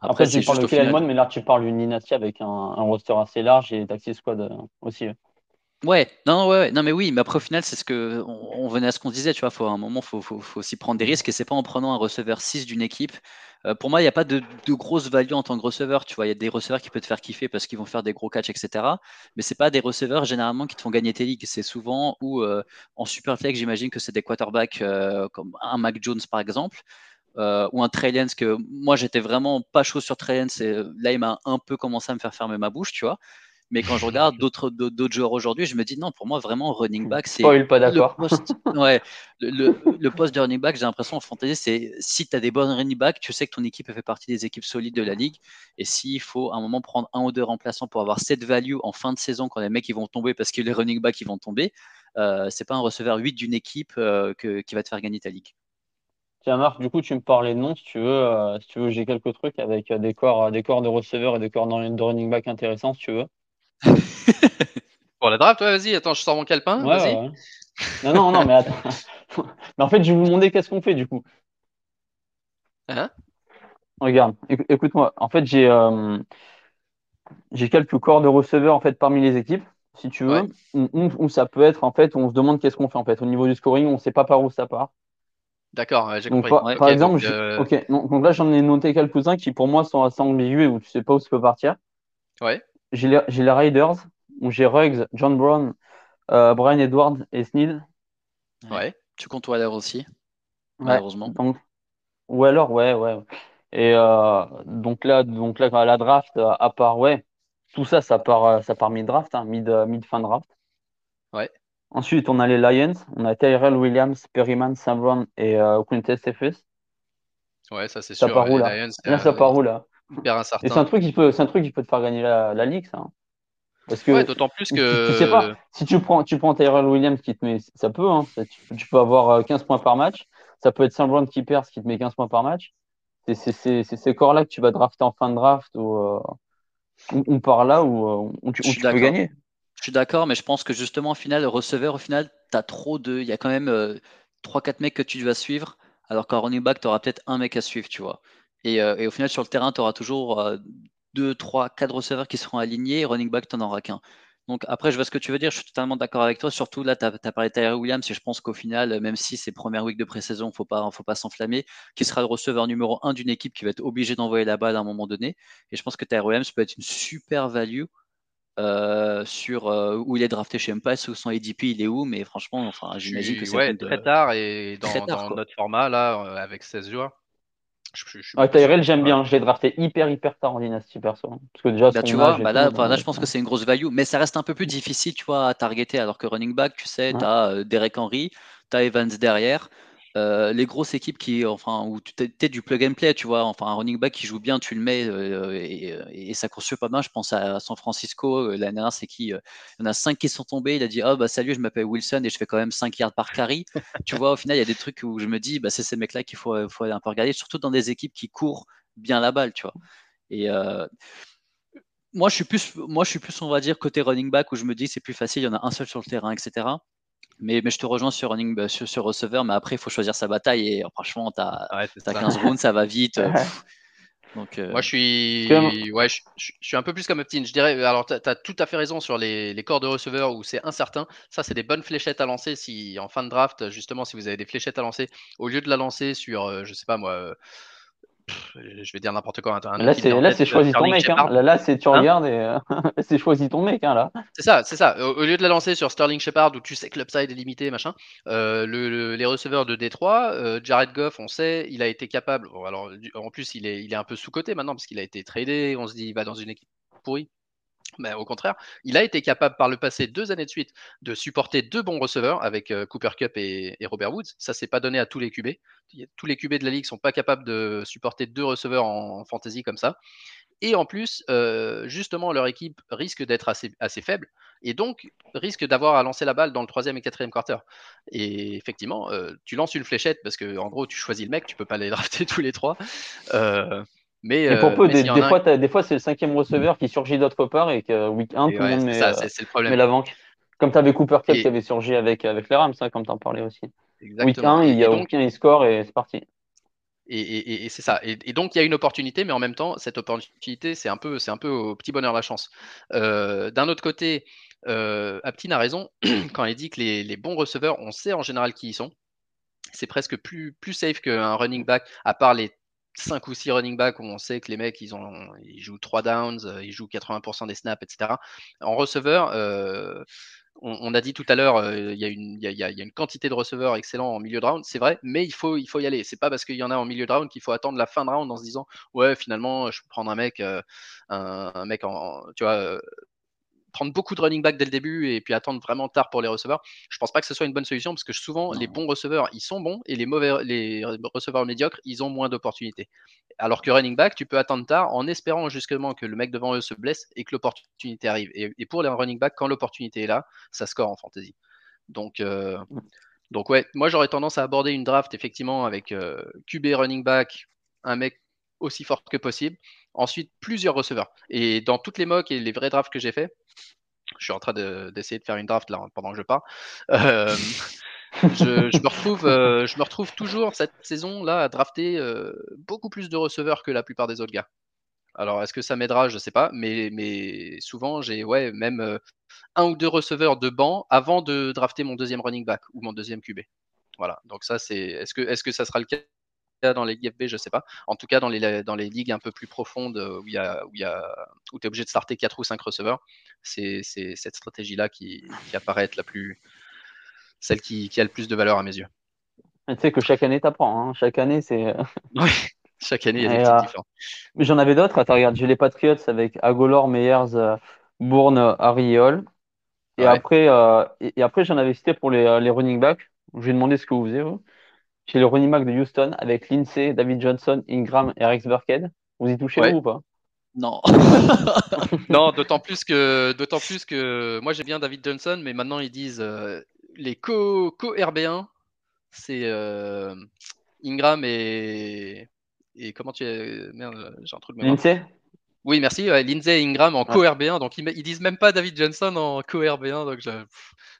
Après, tu parles de Kellen mais là, tu parles d'une dynastie avec un, roster assez large et Taxi Squad euh, aussi. Ouais, non, ouais, non, mais oui, mais après au final, c'est ce que on, venait à ce qu'on disait, tu vois, faut, à un moment, faut, faut, faut aussi prendre des risques et c'est pas en prenant un receveur 6 d'une équipe. Euh, pour moi, il n'y a pas de, de grosse value en tant que receveur, tu vois, il y a des receveurs qui peuvent te faire kiffer parce qu'ils vont faire des gros catchs, etc. Mais c'est pas des receveurs généralement qui te font gagner tes ligues, c'est souvent ou euh, en super flex, j'imagine que c'est des quarterbacks comme un Mac Jones par exemple. Euh, ou un Trey que moi j'étais vraiment pas chaud sur Trey et euh, là il m'a un peu commencé à me faire fermer ma bouche, tu vois. Mais quand je regarde d'autres d'autres joueurs aujourd'hui, je me dis non, pour moi vraiment running back c'est pas d'accord. Le poste, ouais, le, poste de running back, j'ai l'impression en fantasy, c'est si tu as des bonnes running back, tu sais que ton équipe fait partie des équipes solides de la ligue et s'il faut à un moment prendre un ou deux remplaçants pour avoir cette value en fin de saison quand les mecs ils vont tomber parce que les running back ils vont tomber, euh, c'est pas un receveur 8 d'une équipe euh, qui va te faire gagner ta ligue. Tiens, Marc, du coup, tu me parlais de noms, si tu veux. Euh, si tu veux, j'ai quelques trucs avec euh, des corps, euh, des corps de receveurs et des corps de running back intéressants, si tu veux. Pour la draft, ouais, vas-y, attends, je sors mon calepin. vas-y. Non, non, non, mais attends. mais en fait, je vais vous demander qu'est-ce qu'on fait, du coup. Hein? Regarde, écoute-moi. En fait, j'ai j'ai quelques corps de receveurs en fait parmi les équipes, si tu veux, où, ça peut être en fait, on se demande qu'est-ce qu'on fait en fait. Au niveau du scoring, on ne sait pas par où ça part. D'accord, j'ai compris. Par, exemple, euh, ok, donc, là j'en ai noté quelques-uns qui pour moi sont assez ambigus et où tu sais pas où ça peut partir. Ouais. J'ai les, les, Raiders, où j'ai Ruggs, John Brown, euh, Brian Edwards et Sneed. Ouais. Tu comptes Waller aussi, malheureusement. Donc, ou alors, ouais, ouais. Et euh, donc là, donc là, à la draft, à part, ouais, tout ça, ça part, ça part mid-draft, hein, mid, mid fin draft. Ouais. Ensuite, on a les Lions. On a Tyrell Williams, Perryman, Sam et euh, Cephus. Ouais, ça c'est sûr. Ça part où là? Lions, ça part où là? Et c'est un truc qui peut, c'est un truc qui peut te faire gagner la, la ligue, ça. Hein. Parce que ouais, d'autant plus que. Tu, sais pas, si tu prends, tu prends Tyrell Williams qui te met, ça peut, hein, tu, peux avoir 15 euh, points par match. Ça peut être Sam qui perd, qui te met 15 points par match. c'est ces corps-là que tu vas drafter en fin de draft ou, on part là où, tu, peux gagner. Je suis d'accord, mais je pense que justement, au final, receveur, au final, tu as trop de. Il y a quand même 3-4 mecs que tu dois suivre, alors qu'en running back, tu auras peut-être un mec à suivre, tu vois. Et, et, au final, sur le terrain, tu auras toujours 2, 3, 4 receveurs qui seront alignés, et running back, tu n'en auras qu'un. Donc après, je vois ce que tu veux dire, je suis totalement d'accord avec toi. Surtout là, tu as, parlé de Tyler Williams et je pense qu'au final, même si c'est première week de pré-saison, il faut pas, faut pas s'enflammer, qui sera le receveur numéro 1 d'une équipe qui va être obligée d'envoyer la balle à un moment donné. Et je pense que Tyler Williams peut être une super value euh, sur euh, où il est drafté chez Empire, où son ADP il est où, mais franchement, enfin, j'imagine que c'est très tard et dans, notre format là, euh, avec 16 joueurs. Tyrell, j'aime bien. Je l'ai drafté hyper, hyper tard en dynastie perso. Parce que déjà, bah, tu vois, bah là, là, je pense que c'est une grosse value, mais ça reste un peu plus difficile, tu vois, à targeter. Alors que running back, tu sais, tu as euh, Derek Henry, tu as Evans derrière. Euh, les grosses équipes qui, enfin, où tu es, du plug and play, tu vois, enfin, un running back qui joue bien, tu le mets euh, et, ça court pas mal. Je pense à San Francisco, l'année dernière, c'est qui Il y en a cinq qui sont tombés. Il a dit, oh, bah, salut, je m'appelle Wilson et je fais quand même 5 yards par carry. tu vois, au final, il y a des trucs où je me dis, bah, c'est ces mecs-là qu'il faut, faut un peu regarder, surtout dans des équipes qui courent bien la balle, tu vois. Et moi, je suis plus, moi, je suis plus, on va dire, côté running back où je me dis, c'est plus facile, il y en a un seul sur le terrain, etc. Mais, mais je te rejoins sur running, bah, sur, sur receveur, mais après, il faut choisir sa bataille. Et franchement, tu as, 15 rounds, ça va vite. Donc, euh, Moi, je suis, ouais, je, suis un peu plus comme Uptin. Je dirais, alors, tu as, tout à fait raison sur les, les corps de receveur où c'est incertain. Ça, c'est des bonnes fléchettes à lancer. Si en fin de draft, justement, si vous avez des fléchettes à lancer, au lieu de la lancer sur, euh, je sais pas moi, je vais dire n'importe quoi. là, c'est, là, c'est choisi ton mec. Hein. Là, c'est tu hein regardes et euh, c'est choisi ton mec. Hein, là. C'est ça, c'est ça. Au, lieu de la lancer sur Sterling Shepard où tu sais que l'upside est limité, machin, euh, le, les receveurs de Détroit, euh, Jared Goff, on sait, il a été capable. alors, en plus, il est, il est un peu sous-côté maintenant parce qu'il a été tradé. On se dit, il va dans une équipe pourrie. Mais au contraire, il a été capable par le passé, deux années de suite, de supporter deux bons receveurs avec euh, Cooper Cup et, Robert Woods. Ça, c'est pas donné à tous les QB. Tous les QB de la ligue sont pas capables de supporter deux receveurs en, fantasy comme ça. Et en plus, euh, justement, leur équipe risque d'être assez, assez faible et donc risque d'avoir à lancer la balle dans le troisième et quatrième quarter. Et effectivement, euh, tu lances une fléchette parce que en gros, tu choisis le mec, tu peux pas les drafter tous les trois. Mais, pour peu, des, fois, des, fois, c'est le cinquième receveur qui surgit d'autre part et que week 1, tout le monde met, euh, la banque. Comme tu avais Cooper Cup qui avait surgi avec, avec les Rams, ça, comme tu en parlais aussi. Week 1, il y a aucun il score et c'est parti. Et, c'est ça. Et, donc, il y a une opportunité, mais en même temps, cette opportunité, c'est un peu, c'est un peu au petit bonheur la chance. Euh, d'un autre côté, euh, Aptin a raison quand il dit que les, les, bons receveurs, on sait en général qui ils sont. C'est presque plus, plus safe qu'un running back, à part les 5 ou 6 running back où on sait que les mecs ils, ont, ils jouent 3 downs, euh, ils jouent 80% des snaps, etc. En receveur, euh, on, a dit tout à l'heure, euh, il y, a une quantité de receveurs excellents en milieu de round, c'est vrai, mais il faut, il faut y aller. C'est pas parce qu'il y en a en milieu de round qu'il faut attendre la fin de round en se disant ouais finalement je peux prendre un mec, un, un, mec en, tu vois, prendre beaucoup de running back dès le début et puis attendre vraiment tard pour les receveurs, je pense pas que ce soit une bonne solution parce que souvent les bons receveurs ils sont bons et les mauvais les receveurs médiocres ils ont moins d'opportunités. Alors que running back, tu peux attendre tard en espérant justement que le mec devant eux se blesse et que l'opportunité arrive. Et, pour les running back, quand l'opportunité est là, ça score en fantasy. Donc, euh, donc ouais, moi j'aurais tendance à aborder une draft effectivement avec euh, QB running back, un mec aussi fort que possible. Ensuite, plusieurs receveurs. Et dans toutes les mocks et les vrais drafts que j'ai fait, je suis en train d'essayer de, faire une draft là pendant que je pars. Euh, je, me retrouve, euh, je me retrouve toujours cette saison là à drafter euh, beaucoup plus de receveurs que la plupart des autres gars. Alors, est-ce que ça m'aidera? Je ne sais pas, mais, mais souvent j'ai ouais même un ou deux receveurs de banc avant de drafter mon deuxième running back ou mon deuxième QB. Voilà. Donc ça c'est. Est-ce que est-ce que ça sera le cas? Dans les ligues FB, je sais pas. En tout cas, dans les, dans les ligues un peu plus profondes euh, où il y a, où, où tu es obligé de starter 4 ou 5 receveurs, c'est cette stratégie-là qui, qui, apparaît être la plus, celle qui, qui, a le plus de valeur à mes yeux. Tu sais que chaque année, tu apprends. Hein. Chaque année, c'est. oui, chaque année, il y a des euh, différents. Mais j'en avais d'autres. Attends, regarde, j'ai les Patriots avec Agolor, Meyers, euh, Bourne, Ariol. Et, après, et, après, j'en avais cité pour les, les running backs. Je vais demander ce que vous faisiez. Vous. Chez le running back de Houston avec Lindsay, David Johnson, Ingram et Rex Burkhead. Vous y touchez vous ou pas? Non. non, d'autant plus que d'autant plus que moi j'aime bien David Johnson, mais maintenant ils disent euh, les co, co RB1, c'est euh, Ingram et et comment tu es. Merde, j'ai un truc de Lindsay? Oui, merci. Lindsay Ingram en co-RB1. Donc, ils, ils, disent même pas David Johnson en co-RB1. Donc, je...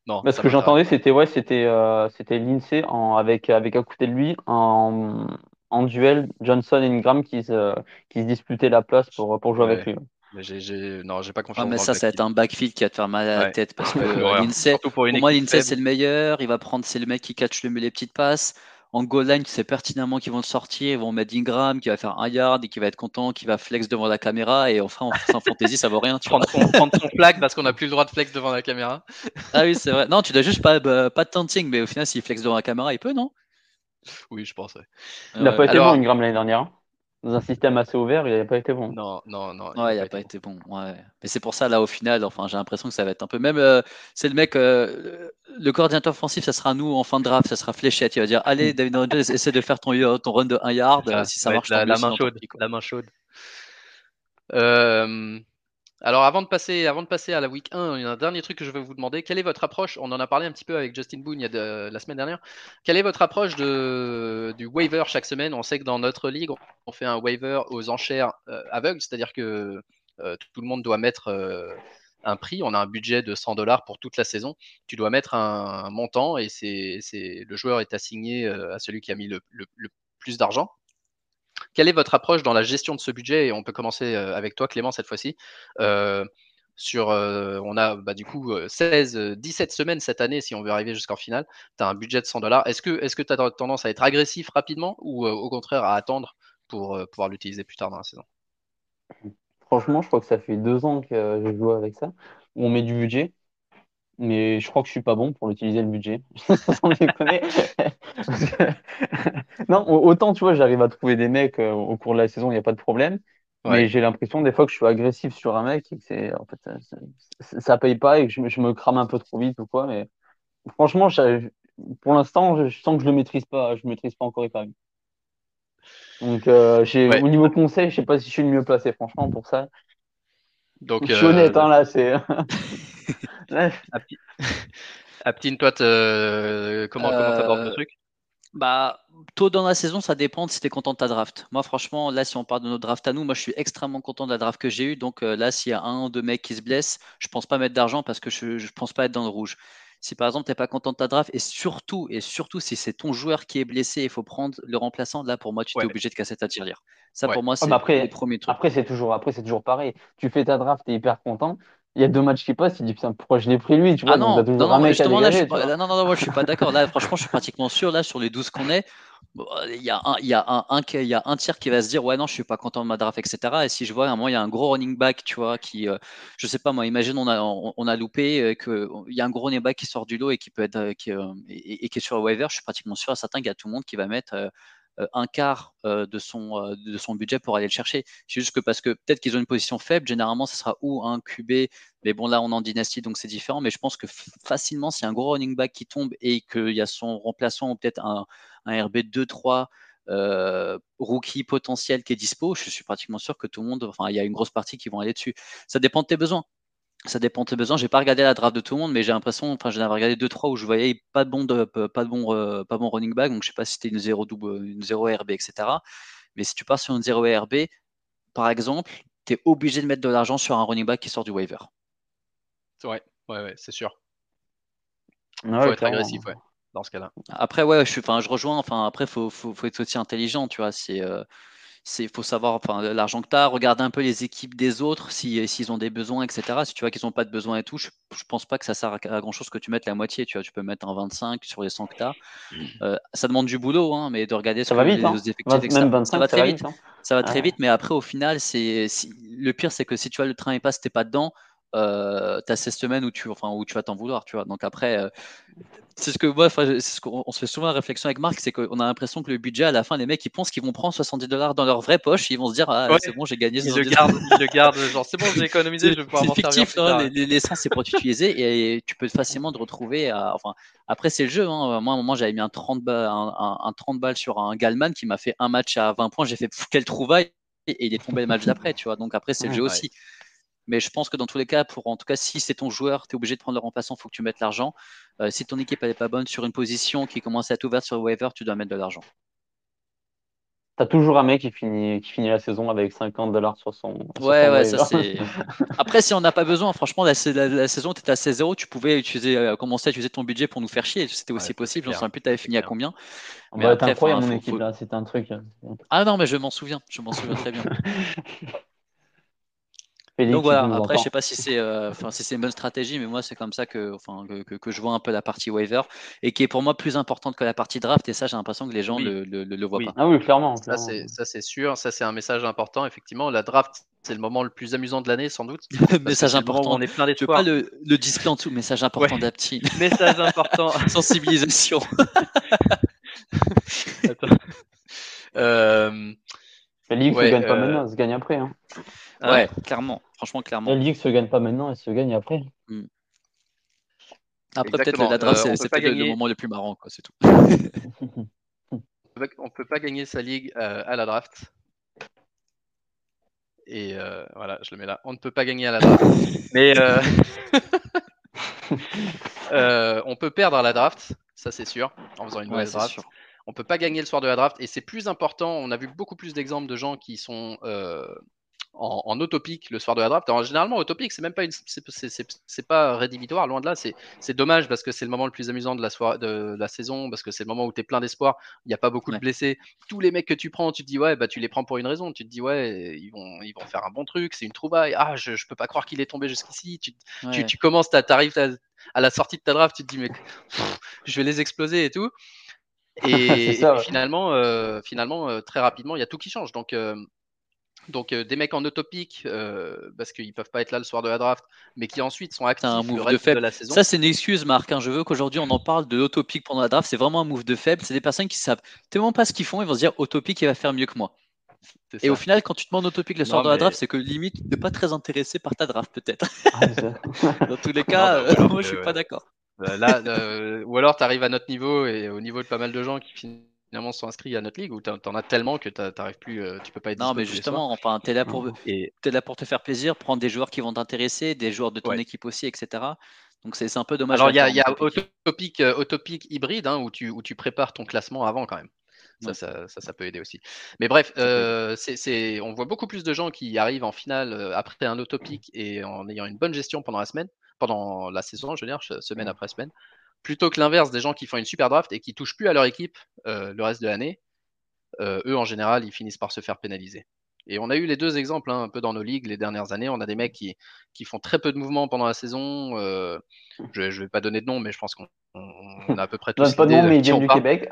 non. ce que j'entendais, c'était ouais, c'était euh, c'était Lindsay en, avec, avec à côté de lui en, en duel Johnson et Ingram qui se, qui se disputaient la place pour, pour jouer avec lui. Mais j'ai, non, j'ai pas confiance. Ah, mais ça, ça va être un backfield qui va te faire mal à la tête parce que Lindsay, pour, moi, Lindsay, c'est le meilleur. Il va prendre, c'est le mec qui catch le, les petites passes en goal line, tu sais pertinemment qu'ils vont le sortir, ils vont mettre Ingram qui va faire un yard et qui va être content, qui va flex devant la caméra et enfin en fantasy ça vaut rien. Tu prendre, ton, prendre ton flag parce qu'on n'a plus le droit de flex devant la caméra. Ah oui c'est vrai. Non tu dois juste pas bah, pas de taunting mais au final s'il flex devant la caméra il peut non? Oui je pense. Il n'a pas été bon Ingram l'année dernière. Dans un système assez ouvert, il n'a pas été bon. Non, non, non. Ouais, il n'a pas, été bon. Ouais. Mais c'est pour ça, là, au final, enfin, j'ai l'impression que ça va être un peu. Même, euh, c'est le mec, euh, le coordinateur offensif, ça sera nous en fin de draft, ça sera fléchette. Il va dire Allez, David Rodgers, essaie de faire ton, ton run de 1 yard. si ça marche, la, la, main chaude, la main chaude. Euh, alors avant de, passer, avant de passer à la week 1, il y a un dernier truc que je vais vous demander. Quelle est votre approche On en a parlé un petit peu avec Justin Boone il y a la semaine dernière. Quelle est votre approche de, du waiver chaque semaine? On sait que dans notre ligue, on fait un waiver aux enchères euh, aveugles, c'est-à-dire que euh, tout le monde doit mettre euh, un prix. On a un budget de 100 dollars pour toute la saison. Tu dois mettre un, montant et c'est, le joueur est assigné à celui qui a mis le plus d'argent. Quelle est votre approche dans la gestion de ce budget? Et on peut commencer euh, avec toi, Clément, cette fois-ci. Euh, sur, euh, on a bah, du coup 16, 17 semaines cette année si on veut arriver jusqu'en finale. Tu as un budget de 100 dollars. Est-ce que tu as tendance à être agressif rapidement ou au contraire à attendre pour pouvoir l'utiliser plus tard dans la saison? Franchement, je crois que ça fait deux ans que je joue avec ça, on met du budget mais je crois que je suis pas bon pour l'utiliser le budget. non, autant tu vois, j'arrive à trouver des mecs euh, au cours de la saison, il n'y a pas de problème. Mais j'ai l'impression des fois que je suis agressif sur un mec et que c'est en fait ça, ça, paye pas et que je, me crame un peu trop vite ou quoi. Mais franchement, pour l'instant, je, sens que je le maîtrise pas, je maîtrise pas encore bien. Donc euh, au niveau conseil, je sais pas si je suis le mieux placé franchement pour ça. Donc, je suis honnête, euh, hein, là, c'est. Aptine, toi, comment comment t'abordes le truc? bah, tôt dans la saison, ça dépend si tu es content de ta draft. Moi, franchement, là, si on parle de notre draft à nous, moi, je suis extrêmement content de la draft que j'ai eue. Donc là, s'il y a un ou deux mecs qui se blessent, je pense pas mettre d'argent parce que je ne pense pas être dans le rouge. Si par exemple, tu n'es pas content de ta draft, et surtout, et surtout si c'est ton joueur qui est blessé, il faut prendre le remplaçant, là, pour moi, tu es obligé de casser ta tirelire. Ça, pour moi, c'est le premier truc. Après, c'est toujours, après, toujours pareil. Tu fais ta draft, tu es hyper content il y a deux matchs qui passent, il dit putain pourquoi je l'ai pris lui, tu vois, ah non, non, non, justement, là, je suis pas, non, non, non, moi je suis pas d'accord. Là, franchement, je suis pratiquement sûr, là, sur les 12 qu'on est, il y a un, y a un, y a un tiers qui va se dire ouais non, je suis pas content de ma draft, etc. Et si je vois à un moment il y a un gros running back, tu vois, qui, euh, je sais pas moi, imagine on a, on, a loupé, euh, que il y a un gros running back qui sort du lot et qui peut être, euh, qui, et, et, qui est sur le waiver, je suis pratiquement sûr à certain qu'il y a tout le monde qui va mettre euh, un quart euh, de, son, euh, de son budget pour aller le chercher. C'est juste que parce que peut-être qu'ils ont une position faible, généralement, ce sera ou un QB, mais bon, là, on est en dynastie, donc c'est différent. Mais je pense que facilement, si un gros running back qui tombe et qu'il y a son remplaçant ou peut-être un, un RB 2-3 rookie potentiel qui est dispo, je suis pratiquement sûr que tout le monde, enfin, il y a une grosse partie qui vont aller dessus. Ça dépend de tes besoins ça dépend de tes besoins. J'ai pas regardé la draft de tout le monde, mais j'ai l'impression, enfin, j'en avais regardé deux trois où je voyais pas de bon, de, pas de bon, euh, pas bon running back. Donc je sais pas si c'était une 0 double, une 0 RB, etc. Mais si tu pars sur une 0 RB, par exemple, tu es obligé de mettre de l'argent sur un running back qui sort du waiver. Ouais, ouais, ouais, c'est sûr. Il faut être agressif, ouais, dans ce cas-là. Après, ouais, je, enfin, je rejoins. Enfin, après, faut, faut, faut être aussi intelligent, tu vois. C'est euh, il faut savoir enfin, l'argent que tu as, regarder un peu les équipes des autres, s'ils ont des besoins, etc. Si tu vois qu'ils n'ont pas de besoins et tout, je, ne pense pas que ça sert à, grand chose que tu mettes la moitié. Tu vois, tu peux mettre un 25 sur les 100 que tu as. Euh, ça demande du boulot, hein, mais de regarder ça va vite, hein. effectifs, ça va très vite. Hein. Ça va très vite, mais après, au final, c'est le pire, c'est que si tu as le train et pas, si t'es pas dedans, euh, tu as 16 semaines où tu, enfin, où tu vas t'en vouloir, tu vois. Donc après, euh, c'est ce que moi, c'est ce qu'on se fait souvent la réflexion avec Marc, c'est qu'on a l'impression que le budget, à la fin, les mecs, ils pensent qu'ils vont prendre 70 dollars dans leur vraie poche, ils vont se dire, ah, c'est bon, j'ai gagné. Ils le gardent, ils le gardent, genre, c'est bon, j'ai économisé, je vais pouvoir m'en fictif, l'essence, c'est pour t'utiliser et tu peux facilement te retrouver à, enfin, après, c'est le jeu, hein. Moi, à un moment, j'avais mis un 30 balles, un, 30 balles sur un Galman qui m'a fait un match à 20 points, j'ai fait, quelle trouvaille, et il est tombé le match d'après, tu vois. Donc après, c'est le jeu aussi. Mais je pense que dans tous les cas, pour en tout cas, si c'est ton joueur, tu es obligé de prendre le remplaçant, il faut que tu mettes l'argent. Euh, si ton équipe n'est pas bonne sur une position qui commence à être ouverte sur le waiver, tu dois mettre de l'argent. T'as toujours un mec qui finit, qui finit la saison avec 50 dollars sur son. Ouais, ouais, ça c'est. Après, si on n'a pas besoin, franchement, la, saison, tu étais à 16-0, tu pouvais utiliser, euh, commencer à utiliser ton budget pour nous faire chier. C'était aussi possible. On ne plus, tu avais fini à combien. Mais bah, après, incroyable, mon équipe, là, c'était un truc. Euh, ah non, mais je m'en souviens. Je m'en souviens très bien. Donc voilà, après, je sais pas si c'est euh, enfin si c'est une bonne stratégie, mais moi, c'est comme ça que, enfin, que, que, je vois un peu la partie waiver et qui est pour moi plus importante que la partie draft. Et ça, j'ai l'impression que les gens ne le, le, le, voient pas. Ah oui, clairement. Ça, c'est sûr. Ça, c'est un message important. Effectivement, la draft, c'est le moment le plus amusant de l'année, sans doute. message important. On est plein d'espoir. pas le, le display en dessous. Message important ouais. d'Aptine. Message important. Sensibilisation. euh... La ligue ouais, gagne pas euh, maintenant, se gagne après. Hein. Ouais, clairement. Franchement, clairement. La ligue se gagne pas maintenant, elle se gagne après. Hmm. Après, peut-être la draft, euh, c'est peut-être gagner... le moment le plus marrant, quoi, c'est tout. on peut pas gagner sa ligue euh, à la draft. Et euh, voilà, je le mets là. On ne peut pas gagner à la draft. Mais on peut perdre à la draft, ça c'est sûr, en faisant une mauvaise draft. Sûr. On peut pas gagner le soir de la draft et c'est plus important. On a vu beaucoup plus d'exemples de gens qui sont en, en autopique le soir de la draft. Alors, généralement, autopique, c'est même pas une, c'est, pas rédhibitoire, loin de là. C'est, dommage parce que c'est le moment le plus amusant de la, soirée, de, la saison, parce que c'est le moment où tu es plein d'espoir. Il n'y a pas beaucoup de blessés. Tous les mecs que tu prends, tu te dis, ouais, bah, tu les prends pour une raison. Tu te dis, ouais, ils vont, ils vont faire un bon truc, c'est une trouvaille. Ah, je, je peux pas croire qu'il est tombé jusqu'ici. Tu, tu, tu, commences, tu arrives à la sortie de ta draft, tu te dis, mais je vais les exploser et tout. Et, finalement, euh, finalement euh, très rapidement, il y a tout qui change. Donc, euh, donc euh, des mecs en autopique euh, parce qu'ils peuvent pas être là le soir de la draft, mais qui ensuite sont actifs un move de, la saison. Ça c'est une excuse, Marc. Hein. Je veux qu'aujourd'hui on en parle de autopique pendant la draft. C'est vraiment un move de faible. C'est des personnes qui savent tellement pas ce qu'ils font, ils vont se dire autopique il va faire mieux que moi. Et au final, quand tu te demandes autopique le soir de la draft, c'est que limite, tu n'es pas très intéressé par ta draft, peut-être. Ah, Dans tous les cas, bah, moi, je suis pas d'accord. Là, euh, ou alors tu arrives à notre niveau et au niveau de pas mal de gens qui finissent finalement sont inscrits à notre ligue ou t'en as tellement que t'arrives plus, euh, tu peux pas être Non, mais justement, enfin, t'es là pour, es là pour te faire plaisir, prendre des joueurs qui vont t'intéresser, des joueurs de ton équipe aussi, etc. Donc c'est un peu dommage. Alors il y a, y a autopic, euh, hybride hein, où, tu, où tu prépares ton classement avant quand même. Ça, ça, ça, peut aider aussi. Mais bref, euh, c'est on voit beaucoup plus de gens qui arrivent en finale après un autopic et en ayant une bonne gestion pendant la semaine, pendant la saison, je veux dire, semaine après semaine, plutôt que l'inverse des gens qui font une super draft et qui touchent plus à leur équipe euh, le reste de l'année. Euh, eux, en général, ils finissent par se faire pénaliser. Et on a eu les deux exemples hein, un peu dans nos ligues les dernières années. On a des mecs qui, qui font très peu de mouvements pendant la saison. Euh, je ne vais pas donner de nom, mais je pense qu'on a à peu près tous. pas de nom, mais ils viennent du Québec.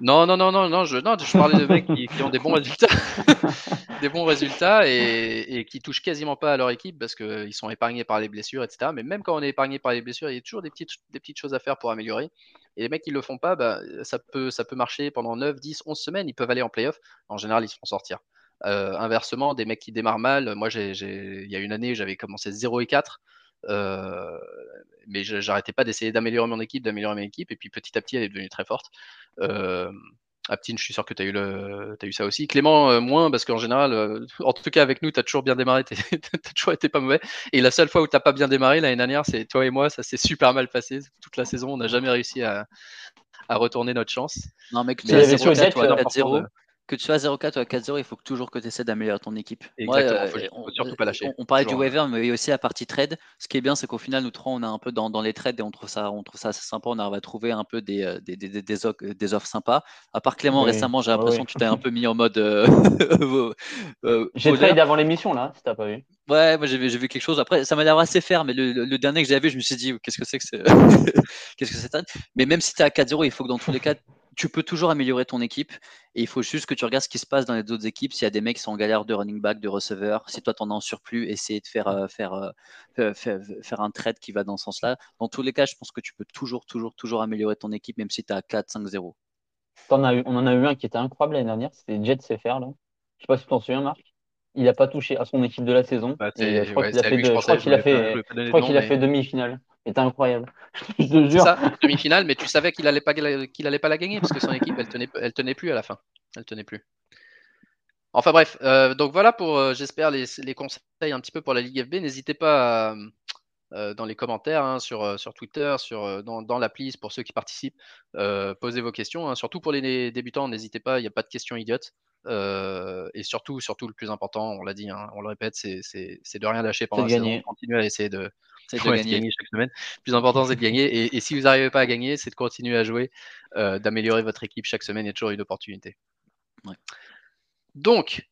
Non, non, non, non, non, je, non, je parlais de mecs qui, ont des bons résultats, des bons résultats et, qui touchent quasiment pas à leur équipe parce qu'ils sont épargnés par les blessures, etc. Mais même quand on est épargné par les blessures, il y a toujours des petites, choses à faire pour améliorer. Et les mecs qui le font pas, bah, ça, peut, marcher pendant 9, 10, 11 semaines. Ils peuvent aller en playoff. En général, ils se font sortir. Euh, inversement, des mecs qui démarrent mal, moi, il y a une année, j'avais commencé 0 et 4. Euh, mais j'arrêtais pas d'essayer d'améliorer mon équipe, d'améliorer mon équipe, et puis petit à petit, elle est devenue très forte. Euh, Aptine, je suis sûr que tu as, eu le... as eu ça aussi. Clément, euh, moins, parce qu'en général, euh, en tout cas avec nous, tu as toujours bien démarré, tu as toujours été pas mauvais. Et la seule fois où tu pas bien démarré l'année dernière, c'est toi et moi, ça s'est super mal passé. Toute la saison, on n'a jamais réussi à, à, retourner notre chance. Non, mec, tu as 0 que tu sois à 0-4 ou à 4-0, il faut toujours que tu essaies d'améliorer ton équipe. Exactement, euh, on, surtout pas lâcher. On, parlait du waiver, mais aussi la partie trade. Ce qui est bien, c'est qu'au final, nous trois, on est un peu dans, les trades et on trouve ça, on trouve ça assez sympa. On arrive à trouver un peu des, euh, des, des, des, offres, sympas. À part Clément, récemment, j'ai l'impression que tu t'es un peu mis en mode. Euh, j'ai trade avant l'émission, là, si t'as pas vu. Ouais, moi j'ai vu, quelque chose. Après, ça m'a l'air assez faire, mais le, dernier que j'avais vu, je me suis dit, qu'est-ce que c'est que c'est Qu'est-ce que c'est Mais même si tu es à 4-0, il faut que dans tous les cas, tu peux toujours améliorer ton équipe et il faut juste que tu regardes ce qui se passe dans les autres équipes. S'il y a des mecs qui sont en galère de running back, de receveur, si toi tu en as en surplus, essayer de faire, euh, euh, faire, faire, un trade qui va dans ce sens-là. Dans tous les cas, je pense que tu peux toujours, toujours, toujours améliorer ton équipe, même si tu as 4-5-0. On en a eu un qui était incroyable l'année dernière, c'était Jet CFR. Là. Je sais pas si tu t'en souviens, Marc. Il n'a pas touché à son équipe de la saison. Bah, je crois qu'il a, fait, a fait demi-finale était incroyable. je te jure. Ça, demi-finale, mais tu savais qu'il allait pas qu'il allait pas la gagner parce que son équipe elle tenait elle tenait plus à la fin. Elle tenait plus. Enfin bref, euh, donc voilà pour euh, j'espère les, les, conseils un petit peu pour la Ligue FB. N'hésitez pas dans les commentaires, hein, sur, sur Twitter, sur, dans, dans l'appli, pour ceux qui participent. posez vos questions. Hein. Surtout pour les débutants, n'hésitez pas, il n'y a pas de questions idiotes. Et surtout, surtout, le plus important, on l'a dit, hein, on le répète, c'est de rien lâcher pendant la saison. Continuer à essayer de, gagner. chaque semaine. Le plus important, c'est de gagner. Et, si vous n'arrivez pas à gagner, c'est de continuer à jouer, d'améliorer votre équipe chaque semaine. Il y a toujours une opportunité. Donc,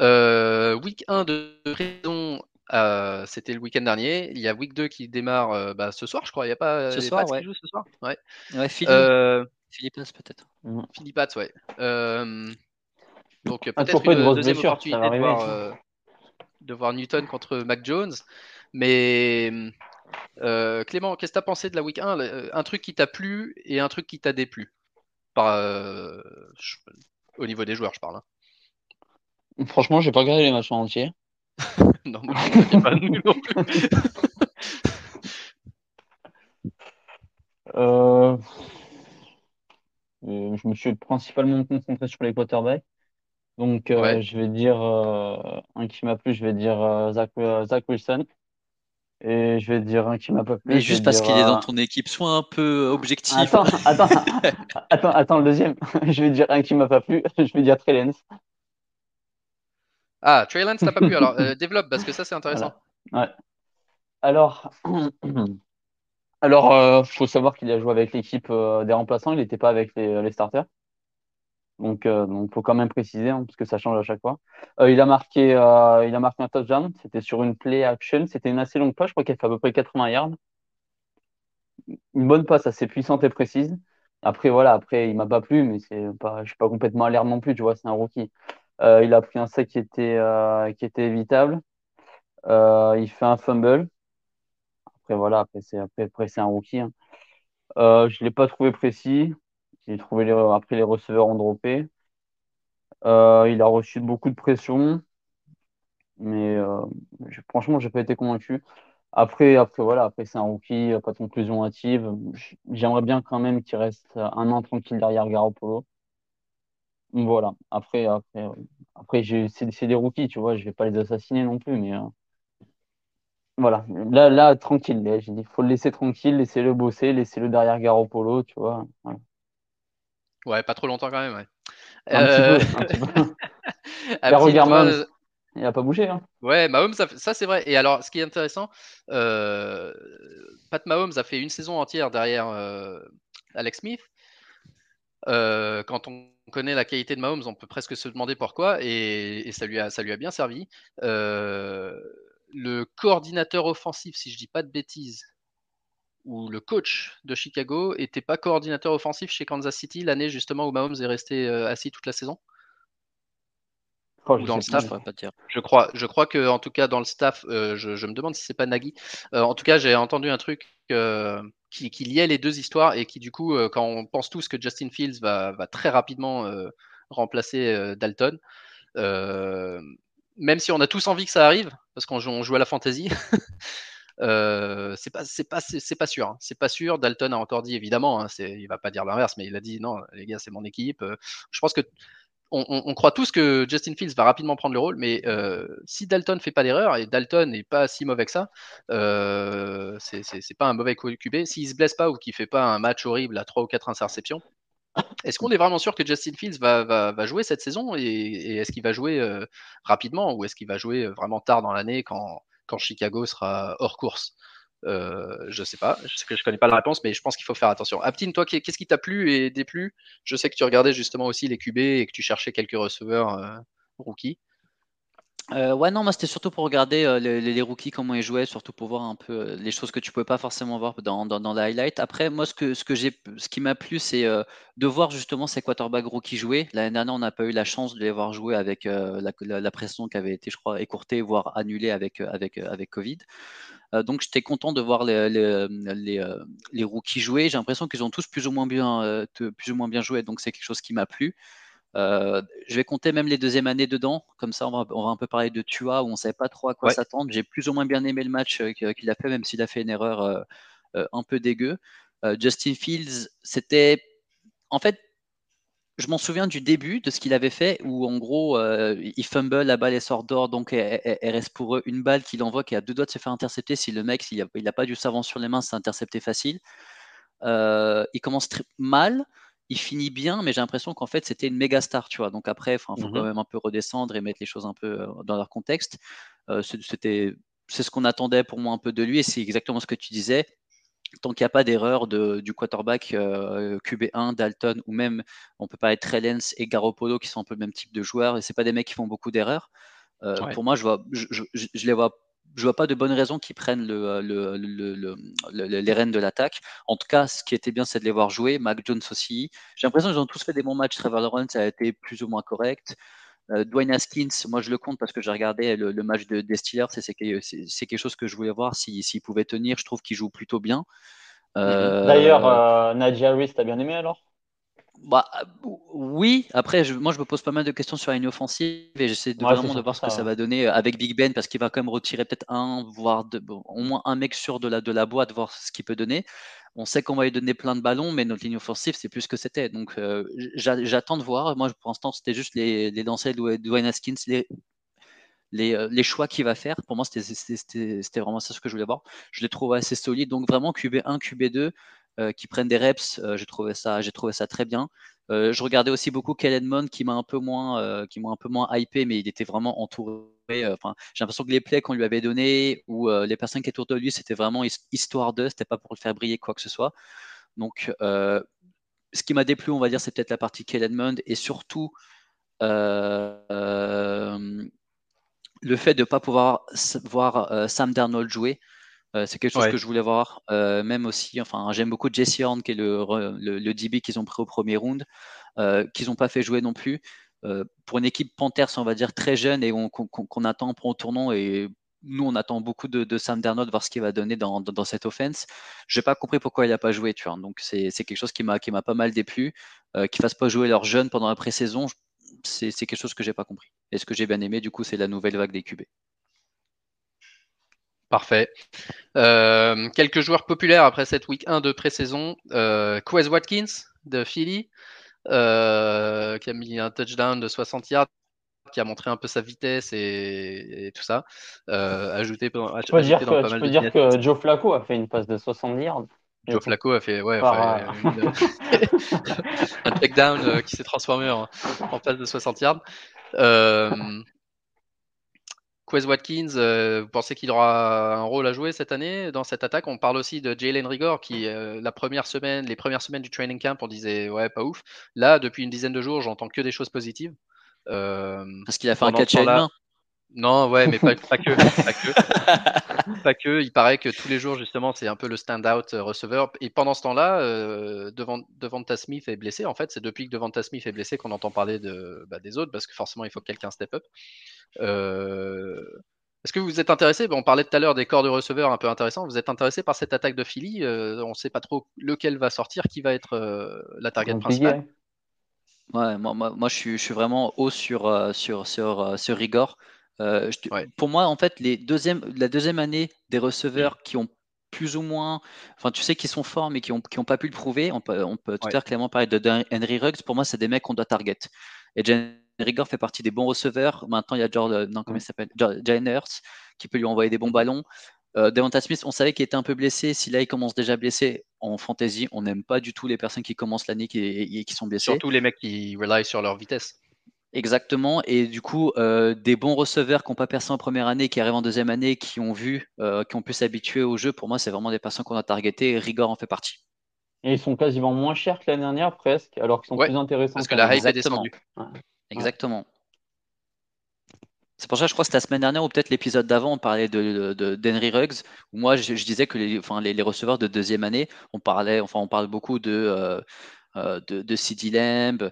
week 1 de raison euh, c'était le week-end dernier. Il y a week 2 qui démarre bah, ce soir, je crois. Il n'y a pas ce soir, ouais. qui joue ce soir? Ouais. Philippe, euh... peut-être. Philippe ouais. Euh, donc ah, peut-être une deuxième opportunité de voir, de voir, Newton contre Mac Jones. Mais Clément, qu'est-ce que tu as pensé de la week 1 Un truc qui t'a plu et un truc qui t'a déplu? Par, Au niveau des joueurs, je parle. Hein. Franchement, j'ai pas regardé les matchs en entier. non, moi, je pas nous non plus. Euh, euh... Je me suis principalement concentré sur les quarterbacks. Donc, euh, je vais dire euh, un qui m'a plu, je vais dire Zach, Zach, Wilson. Et je vais dire un qui m'a pas plu. Mais juste parce qu'il est dans ton équipe, sois un peu objectif. Attends, attends, attends, attends, le deuxième. je vais dire un qui m'a pas plu, je vais dire Trellens. Ah, Trey Lance n'a pas pu. Alors, euh, développe parce que ça, c'est intéressant. Ouais. Alors, alors, euh, faut savoir qu'il a joué avec l'équipe euh, des remplaçants. Il n'était pas avec les, starters. Donc, donc, faut quand même préciser hein, parce que ça change à chaque fois. il a marqué, il a marqué un touchdown. C'était sur une play action. C'était une assez longue passe. Je crois qu'elle fait à peu près 80 yards. Une bonne passe assez puissante et précise. Après, voilà, après, il m'a pas plu, mais je suis pas complètement à l'air non plus. Tu vois, c'est un rookie. Euh, il a pris un sac qui était, euh, évitable. Euh, il fait un fumble. Après, voilà, après, c'est, après, c'est un rookie. Hein. je ne l'ai pas trouvé précis. J'ai trouvé les, après, les receveurs ont droppé. il a reçu beaucoup de pression. Mais franchement, je n'ai pas été convaincu. Après, après, voilà, après c'est un rookie, pas de conclusion hâtive. J'aimerais bien quand même qu'il reste un an tranquille derrière Garoppolo. Voilà. Après, après, après c'est des rookies, tu vois, je vais pas les assassiner non plus, mais euh, voilà. Là, là, tranquille. J'ai dit, faut le laisser tranquille, laissez-le bosser, laissez-le derrière Garoppolo, tu vois. Ouais, pas trop longtemps quand même, ouais. Un petit peu, un petit peu. regarde il n'a pas bougé. Hein. Ouais, Mahomes, ça, ça c'est vrai. Et alors, ce qui est intéressant, euh, Pat Mahomes a fait une saison entière derrière euh, Alex Smith. quand on on connaît la qualité de Mahomes, on peut presque se demander pourquoi, et, ça, lui a, ça lui a bien servi. Euh, le coordinateur offensif, si je dis pas de bêtises, ou le coach de Chicago, n'était pas coordinateur offensif chez Kansas City l'année justement où Mahomes est resté euh, assis toute la saison? Oh, dans le staff, pas dire. Je crois, je crois que en tout cas dans le staff, euh, je, me demande si c'est pas Nagui. en tout cas, j'ai entendu un truc qui, liait les deux histoires et qui, du coup, euh, quand on pense tous que Justin Fields va, très rapidement euh, remplacer euh, Dalton, même si on a tous envie que ça arrive, parce qu'on joue, à la c'est pas c'est pas c'est pas sûr hein. c'est pas sûr. Dalton a encore dit évidemment hein, il va pas dire l'inverse mais il a dit non les gars c'est mon équipe je pense que on, croit tous que Justin Fields va rapidement prendre le rôle, mais si Dalton fait pas d'erreur, et Dalton n'est pas si mauvais que ça, euh, c'est pas un mauvais QB, s'il se blesse pas ou qu'il fait pas un match horrible à 3 ou 4 interceptions, est-ce qu'on est vraiment sûr que Justin Fields va, jouer cette saison et, est-ce qu'il va jouer rapidement ou est-ce qu'il va jouer vraiment tard dans l'année quand, quand Chicago sera hors course euh, je sais pas, je je connais pas la réponse, mais je pense qu'il faut faire attention. Aptine, toi, qu'est-ce qui t'a plu et déplu? Je sais que tu regardais justement aussi les QB et que tu cherchais quelques receveurs euh, rookies. Euh, ouais, non, moi c'était surtout pour regarder les, rookies, comment ils jouaient, surtout pour voir un peu les choses que tu pouvais pas forcément voir dans, dans, highlight. Après, moi, ce, que, ce, que j'ai, ce qui m'a plu, c'est de voir justement ces quarterbacks rookies jouer. L'année dernière, on n'a pas eu la chance de les voir jouer avec la, pression qui avait été, je crois, écourtée, voire annulée avec, avec, avec Covid. Euh, donc j'étais content de voir les, les, euh, rookies jouer. J'ai l'impression qu'ils ont tous plus ou moins bien, euh, plus ou moins bien joué, donc c'est quelque chose qui m'a plu. Je vais compter même les deuxièmes années dedans, comme ça on va, on va un peu parler de Tua où on ne savait pas trop à quoi s'attendre. J'ai plus ou moins bien aimé le match qu'il a fait, même s'il a fait une erreur un peu dégueu. Justin Fields, c'était en fait je m'en souviens du début de ce qu'il avait fait, où en gros, euh, il fumble, la balle est sort d'or, donc elle, reste pour eux une balle qu'il envoie qui a deux doigts de se faire intercepter. Si le mec, il n'a pas du savant sur les mains, c'est intercepté facile. Euh, il commence très mal, il finit bien, mais j'ai l'impression qu'en fait, c'était une méga star, tu vois. Donc après, il faut quand mmh même un peu redescendre et mettre les choses un peu euh, dans leur contexte. c'était, c'est ce qu'on attendait pour moi un peu de lui, et c'est exactement ce que tu disais tant qu'il n'y a pas d'erreur du quarterback euh, QB1, Dalton, ou même, on peut parler de Trellens et Garoppolo, qui sont un peu le même type de joueurs, et ce pas des mecs qui font beaucoup d'erreurs. Euh, pour moi, je vois, je, les vois, je vois pas de bonnes raisons qu'ils prennent le, les rênes de l'attaque. En tout cas, ce qui était bien, c'est de les voir jouer. Mac Jones aussi. J'ai l'impression qu'ils ont tous fait des bons matchs. Trevor Lawrence a été plus ou moins correct. Euh, Dwayne Haskins, moi je le compte parce que j'ai regardé le, match de, des Steelers, c'est quelque chose que je voulais voir s'il pouvait tenir. Je trouve qu'il joue plutôt bien. Euh, D'ailleurs, euh, Nadia Harris, t'as bien aimé alors? Bah, oui, après, moi je me pose pas mal de questions sur la ligne offensive et j'essaie de vraiment de voir ce que ça va donner avec Big Ben parce qu'il va quand même retirer peut-être un, voire au moins un mec sûr de la, de la boîte, voir ce qu'il peut donner on sait qu'on va lui donner plein de ballons, mais notre ligne offensive, c'est plus ce que c'était. Donc, euh, j'attends de voir. Moi, pour l'instant, c'était juste les, les de Dwayne Haskins, les, euh, les, choix qu'il va faire. Pour moi, c'était vraiment ça ce que je voulais voir. Je les trouve assez solides. Donc, vraiment, QB1, QB2, euh, qui prennent des reps, j'ai trouvé, ça, très bien. je regardais aussi beaucoup Kellen Mond qui m'a un peu moins, qui m'a un peu moins hypé, mais il était vraiment entouré euh, j'ai l'impression que les plays qu'on lui avait donnés ou euh, les personnes qui étaient autour de lui, c'était vraiment histoire de, c'était pas pour le faire briller quoi que ce soit. Donc, euh, ce qui m'a déplu, on va dire, c'est peut-être la partie Kellen Mond et surtout le fait de ne pas pouvoir voir Sam Darnold jouer. C'est quelque chose que je voulais voir. même aussi, enfin, j'aime beaucoup Jesse Horn, qui est le, le, le DB qu'ils ont pris au premier round, qu'ils n'ont pas fait jouer non plus. Euh, pour une équipe Panthers, on va dire très jeune et qu'on attend pour un tournant et nous, on attend beaucoup de, Sam Darnold, voir ce qu'il va donner dans, cette offense. Je n'ai pas compris pourquoi il n'a pas joué, tu vois. Donc, c'est quelque chose qui m'a pas mal déplu. Euh, qu'ils ne fassent pas jouer leurs jeunes pendant la pré-saison, c'est quelque chose que j'ai pas compris. Et ce que j'ai bien aimé, du coup, c'est la nouvelle vague des QB. Parfait. Euh, quelques joueurs populaires après cette week 1 de pré-saison. Euh, Quez Watkins de Philly, euh, qui a mis un touchdown de 60 yards, qui a montré un peu sa vitesse et, tout ça. Euh, ajouté, ajouté tu peux dire, que, tu peux dire que Joe Flacco a fait une passe de 60 yards. Joe Flacco a fait, ouais, un takedown qui s'est transformé en, en, passe de 60 yards. Euh, Quez Watkins, euh, vous pensez qu'il aura un rôle à jouer cette année dans cette attaque? On parle aussi de Jalen Rigor qui, euh, la première semaine, les premières semaines du training camp, on disait ouais, pas ouf. Là, depuis une dizaine de jours, j'entends que des choses positives. Euh, Parce qu'il a fait un catch à une main. Non, ouais, mais pas, que, pas que. pas que. Il paraît que tous les jours, justement, c'est un peu le stand-out euh, receveur. Et pendant ce temps-là, euh, devant, Devonta Smith est blessé. En fait, c'est depuis que Devonta Smith est blessé qu'on entend parler de, bah, des autres, parce que forcément, il faut que quelqu'un step up. Euh, est-ce que vous êtes intéressé? On parlait tout à l'heure des corps de receveurs un peu intéressants. Vous êtes intéressé par cette attaque de Philly? On ne sait pas trop lequel va sortir, qui va être la target principale. Ouais, moi, moi, je, suis, je, suis, vraiment haut sur, sur, sur, sur Rigor. Euh, pour moi, en fait, les la deuxième année des receveurs qui ont plus ou moins, enfin, tu sais, qui sont forts mais qui n'ont qui ont pas pu le prouver, on peut, on peut tout à l'heure clairement parler de Henry Ruggs. Pour moi, c'est des mecs qu'on doit target. Et Henry Gore fait partie des bons receveurs. Maintenant, il y a George, non, comment il s'appelle? Hurts qui peut lui envoyer des bons ballons. Euh, Devonta Smith, on savait qu'il était un peu blessé. Si là, il commence déjà blessé en fantasy, on n'aime pas du tout les personnes qui commencent l'année et qui, sont blessées. Surtout les mecs qui rely sur leur vitesse. Exactement. Et du coup, euh, des bons receveurs qui n'ont pas percé en première année, qui arrivent en deuxième année, qui ont vu, euh, qui ont pu s'habituer au jeu, pour moi, c'est vraiment des personnes qu'on a targetées. Rigor en fait partie. Et ils sont quasiment moins chers que l'année dernière, presque, alors qu'ils sont plus intéressants. Parce que la hype est descendue. Exactement. C'est pour ça que je crois que c'était la semaine dernière ou peut-être l'épisode d'avant, on parlait de, d'Henry Ruggs, où moi je, disais que les, enfin, les, receveurs de deuxième année, on parlait, enfin on parle beaucoup de, euh, de, de CD Lamb,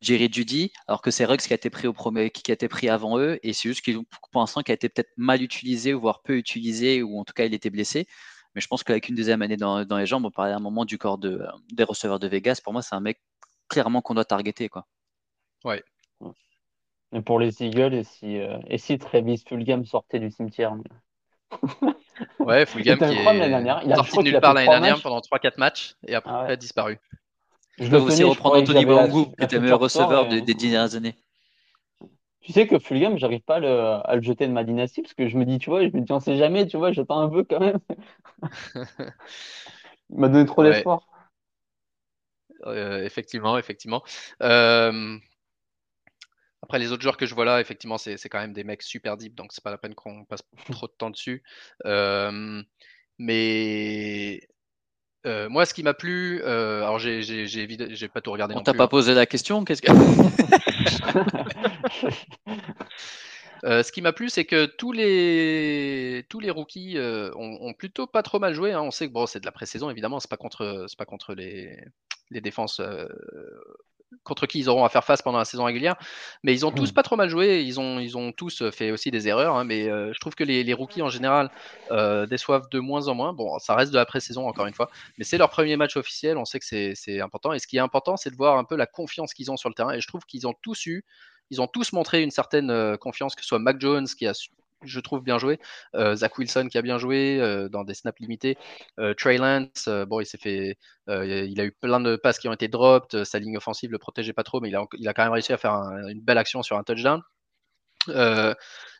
Jerry Judy, alors que c'est Ruggs qui a été pris au premier, qui a été pris avant eux, et c'est juste qu'il pour l'instant qui a été peut-être mal utilisé, voire peu utilisé, ou en tout cas il était blessé. Mais je pense qu'avec une deuxième année dans, les jambes, on parlait à un moment du corps de, des receveurs de Vegas. Pour moi, c'est un mec clairement qu'on doit targeter, quoi. Ouais. Mais pour les Eagles, et si, euh, et si Travis Fulgham sortait du cimetière Ouais, Fulgham qui est sorti de nulle part l'année dernière pendant 3-4 matchs et après ah a disparu. Je peux aussi reprendre Anthony Bangou, qui était le meilleur receveur des, des dernières années. Tu sais que Fulgham, j'arrive pas à le, jeter de ma dynastie parce que je me dis, tu vois, je me dis, on sait jamais, tu vois, j'attends un peu quand même. Il m'a donné trop d'espoir. Euh, effectivement, effectivement. Euh, après, les autres joueurs que je vois là, effectivement, c'est quand même des mecs super deep, donc c'est pas la peine qu'on passe trop de temps dessus. Euh, mais moi, ce qui m'a plu, alors j'ai pas tout regardé. On t'a pas hein. posé la question Qu'est-ce que Euh, ce qui m'a plu, c'est que tous les, tous les rookies euh, ont, plutôt pas trop mal joué. Hein. On sait que bon, c'est de la pré-saison, évidemment, c'est pas contre, pas contre les, les défenses euh, contre qui ils auront à faire face pendant la saison régulière. Mais ils ont tous mmh. pas trop mal joué. Ils ont, ils ont tous fait aussi des erreurs. Hein. mais je trouve que les, les, rookies en général déçoivent de moins en moins. Bon, ça reste de la pré-saison encore une fois, mais c'est leur premier match officiel. On sait que c'est important. Et ce qui est important, c'est de voir un peu la confiance qu'ils ont sur le terrain. Et je trouve qu'ils ont tous eu ils ont tous montré une certaine euh, confiance, que ce soit Mac Jones qui a je trouve bien joué. Euh, Zach Wilson qui a bien joué euh, dans des snaps limités. Trey Lance, bon, il s'est fait, il a eu plein de passes qui ont été dropped. Sa ligne offensive le protégeait pas trop, mais il a, quand même réussi à faire une belle action sur un touchdown.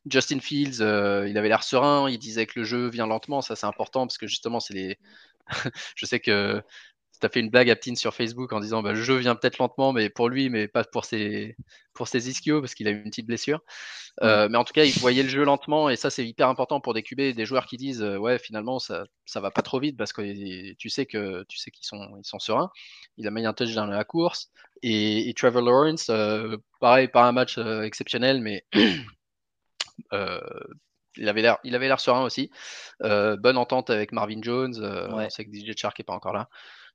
Justin Fields, il avait l'air serein. Il disait que le jeu vient lentement. Ça, c'est important parce que justement, c'est les. je sais que as fait une blague à Ptin sur Facebook en disant bah, le jeu vient peut-être lentement, mais pour lui, mais pas pour ses, pour ses ischios, parce qu'il a eu une petite blessure. Euh, mais en tout cas, il voyait le jeu lentement, et ça, c'est hyper important pour des QB, des joueurs qui disent euh, ouais, finalement, ça, ça va pas trop vite, parce que tu sais que tu sais qu'ils sont, ils sont sereins. Il a mis un touch dans la course. Et, Trevor Lawrence, euh, pareil, pas un match exceptionnel, mais. il avait l'air, il avait l'air serein aussi. bonne entente avec Marvin Jones. On sait que DJ Chark n'est pas encore là.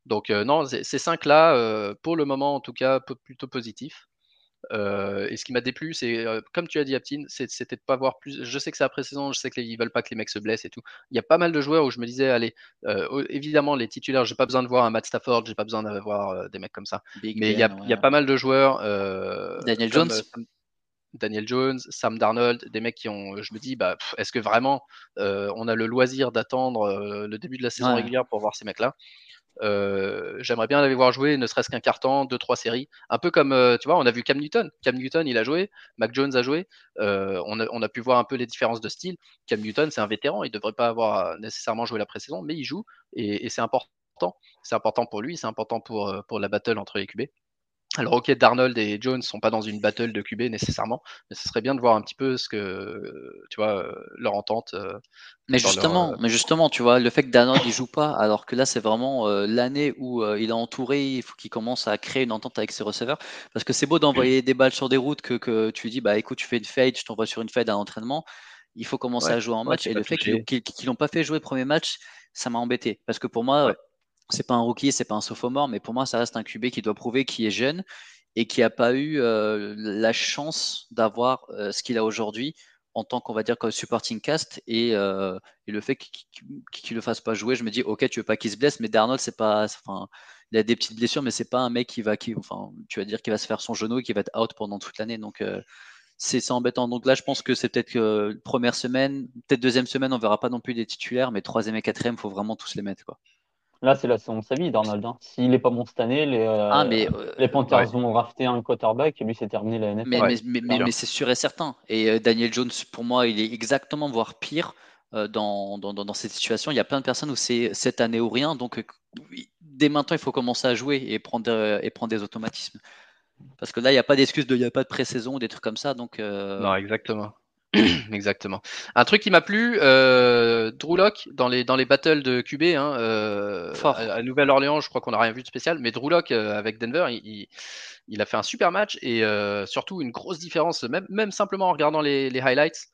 Donc euh, non, ces cinq-là, euh, pour le moment en tout cas, plutôt positifs. Euh, et ce qui m'a déplu, c'est comme tu as dit, Aptine, c'était de pas voir plus. Je sais que c'est après saison, je sais qu'ils veulent pas que les mecs se blessent et tout. Il y a pas mal de joueurs où je me disais, allez, évidemment les titulaires, j'ai pas besoin de voir un Matt Stafford, j'ai pas besoin d'avoir des mecs comme ça. mais il y, a, pas mal de joueurs. Daniel Jones. Daniel Jones, Sam Darnold, des mecs qui ont, je me dis, bah, est-ce que vraiment on a le loisir d'attendre le début de la saison régulière pour voir ces mecs-là? Euh, j'aimerais bien l'avoir voir jouer, ne serait-ce qu'un carton, deux, trois séries. Un peu comme, euh, tu vois, on a vu Cam Newton. Cam Newton, il a joué. Mac Jones a joué. Euh, on, a, pu voir un peu les différences de style. Cam Newton, c'est un vétéran. Il ne devrait pas avoir nécessairement joué la pré-saison, mais il joue. Et, et c'est important. C'est important pour lui. C'est important pour, pour la battle entre les QB. Alors, ok, Darnold et Jones sont pas dans une battle de QB nécessairement, mais ce serait bien de voir un petit peu ce que, tu vois, euh, leur entente. Euh, mais justement, euh, mais justement, tu vois, le fait que Darnold il joue pas, alors que là c'est vraiment l'année où il est entouré, il faut qu'il commence à créer une entente avec ses receveurs, parce que c'est beau d'envoyer des balles sur des routes que, que tu dis, bah écoute, tu fais une fade, je t'envoie sur une fade à l'entraînement, il faut commencer à jouer en match, et le fait qu'ils qu n'ont pas fait jouer le premier match, ça m'a embêté, parce que pour moi c'est pas un rookie, c'est pas un sophomore, mais pour moi, ça reste un QB qui doit prouver qu'il est jeune et qui n'a pas eu euh, la chance d'avoir euh, ce qu'il a aujourd'hui en tant qu'on va dire comme supporting cast et, euh, le fait qu'il ne le fasse pas jouer, je me dis ok tu veux pas qu'il se blesse, mais Darnold c'est pas, enfin il a des petites blessures, mais c'est pas un mec qui va, qui, enfin tu vas dire va se faire son genou et qui va être out pendant toute l'année, donc c'est embêtant. Donc là je pense que c'est peut-être que première semaine, peut-être deuxième semaine on verra pas non plus des titulaires, mais troisième et quatrième faut vraiment tous les mettre quoi. Là, c'est la saison de sa vie, Darnold. Hein. S'il n'est pas bon cette année, les, euh, ah, euh, les Panthers vont rafter un quarterback et lui, c'est terminé la NFL. Mais, mais, c'est sûr et certain. Et euh, Daniel Jones, pour moi, il est exactement, voire pire, dans, dans, dans, cette situation. Il y a plein de personnes où c'est cette année ou rien. Donc, dès maintenant, il faut commencer à jouer et prendre, et prendre des automatismes. Parce que là, il n'y a pas d'excuse de il n'y a pas de pré-saison ou des trucs comme ça. Donc, Non, exactement. Exactement. Un truc qui m'a plu, euh, Drew Locke dans les, dans les battles de QB, hein, euh, à, Nouvelle-Orléans, je crois qu'on n'a rien vu de spécial, mais Drew Locke euh, avec Denver, il, il, a fait un super match et surtout une grosse différence, même, même simplement en regardant les, les highlights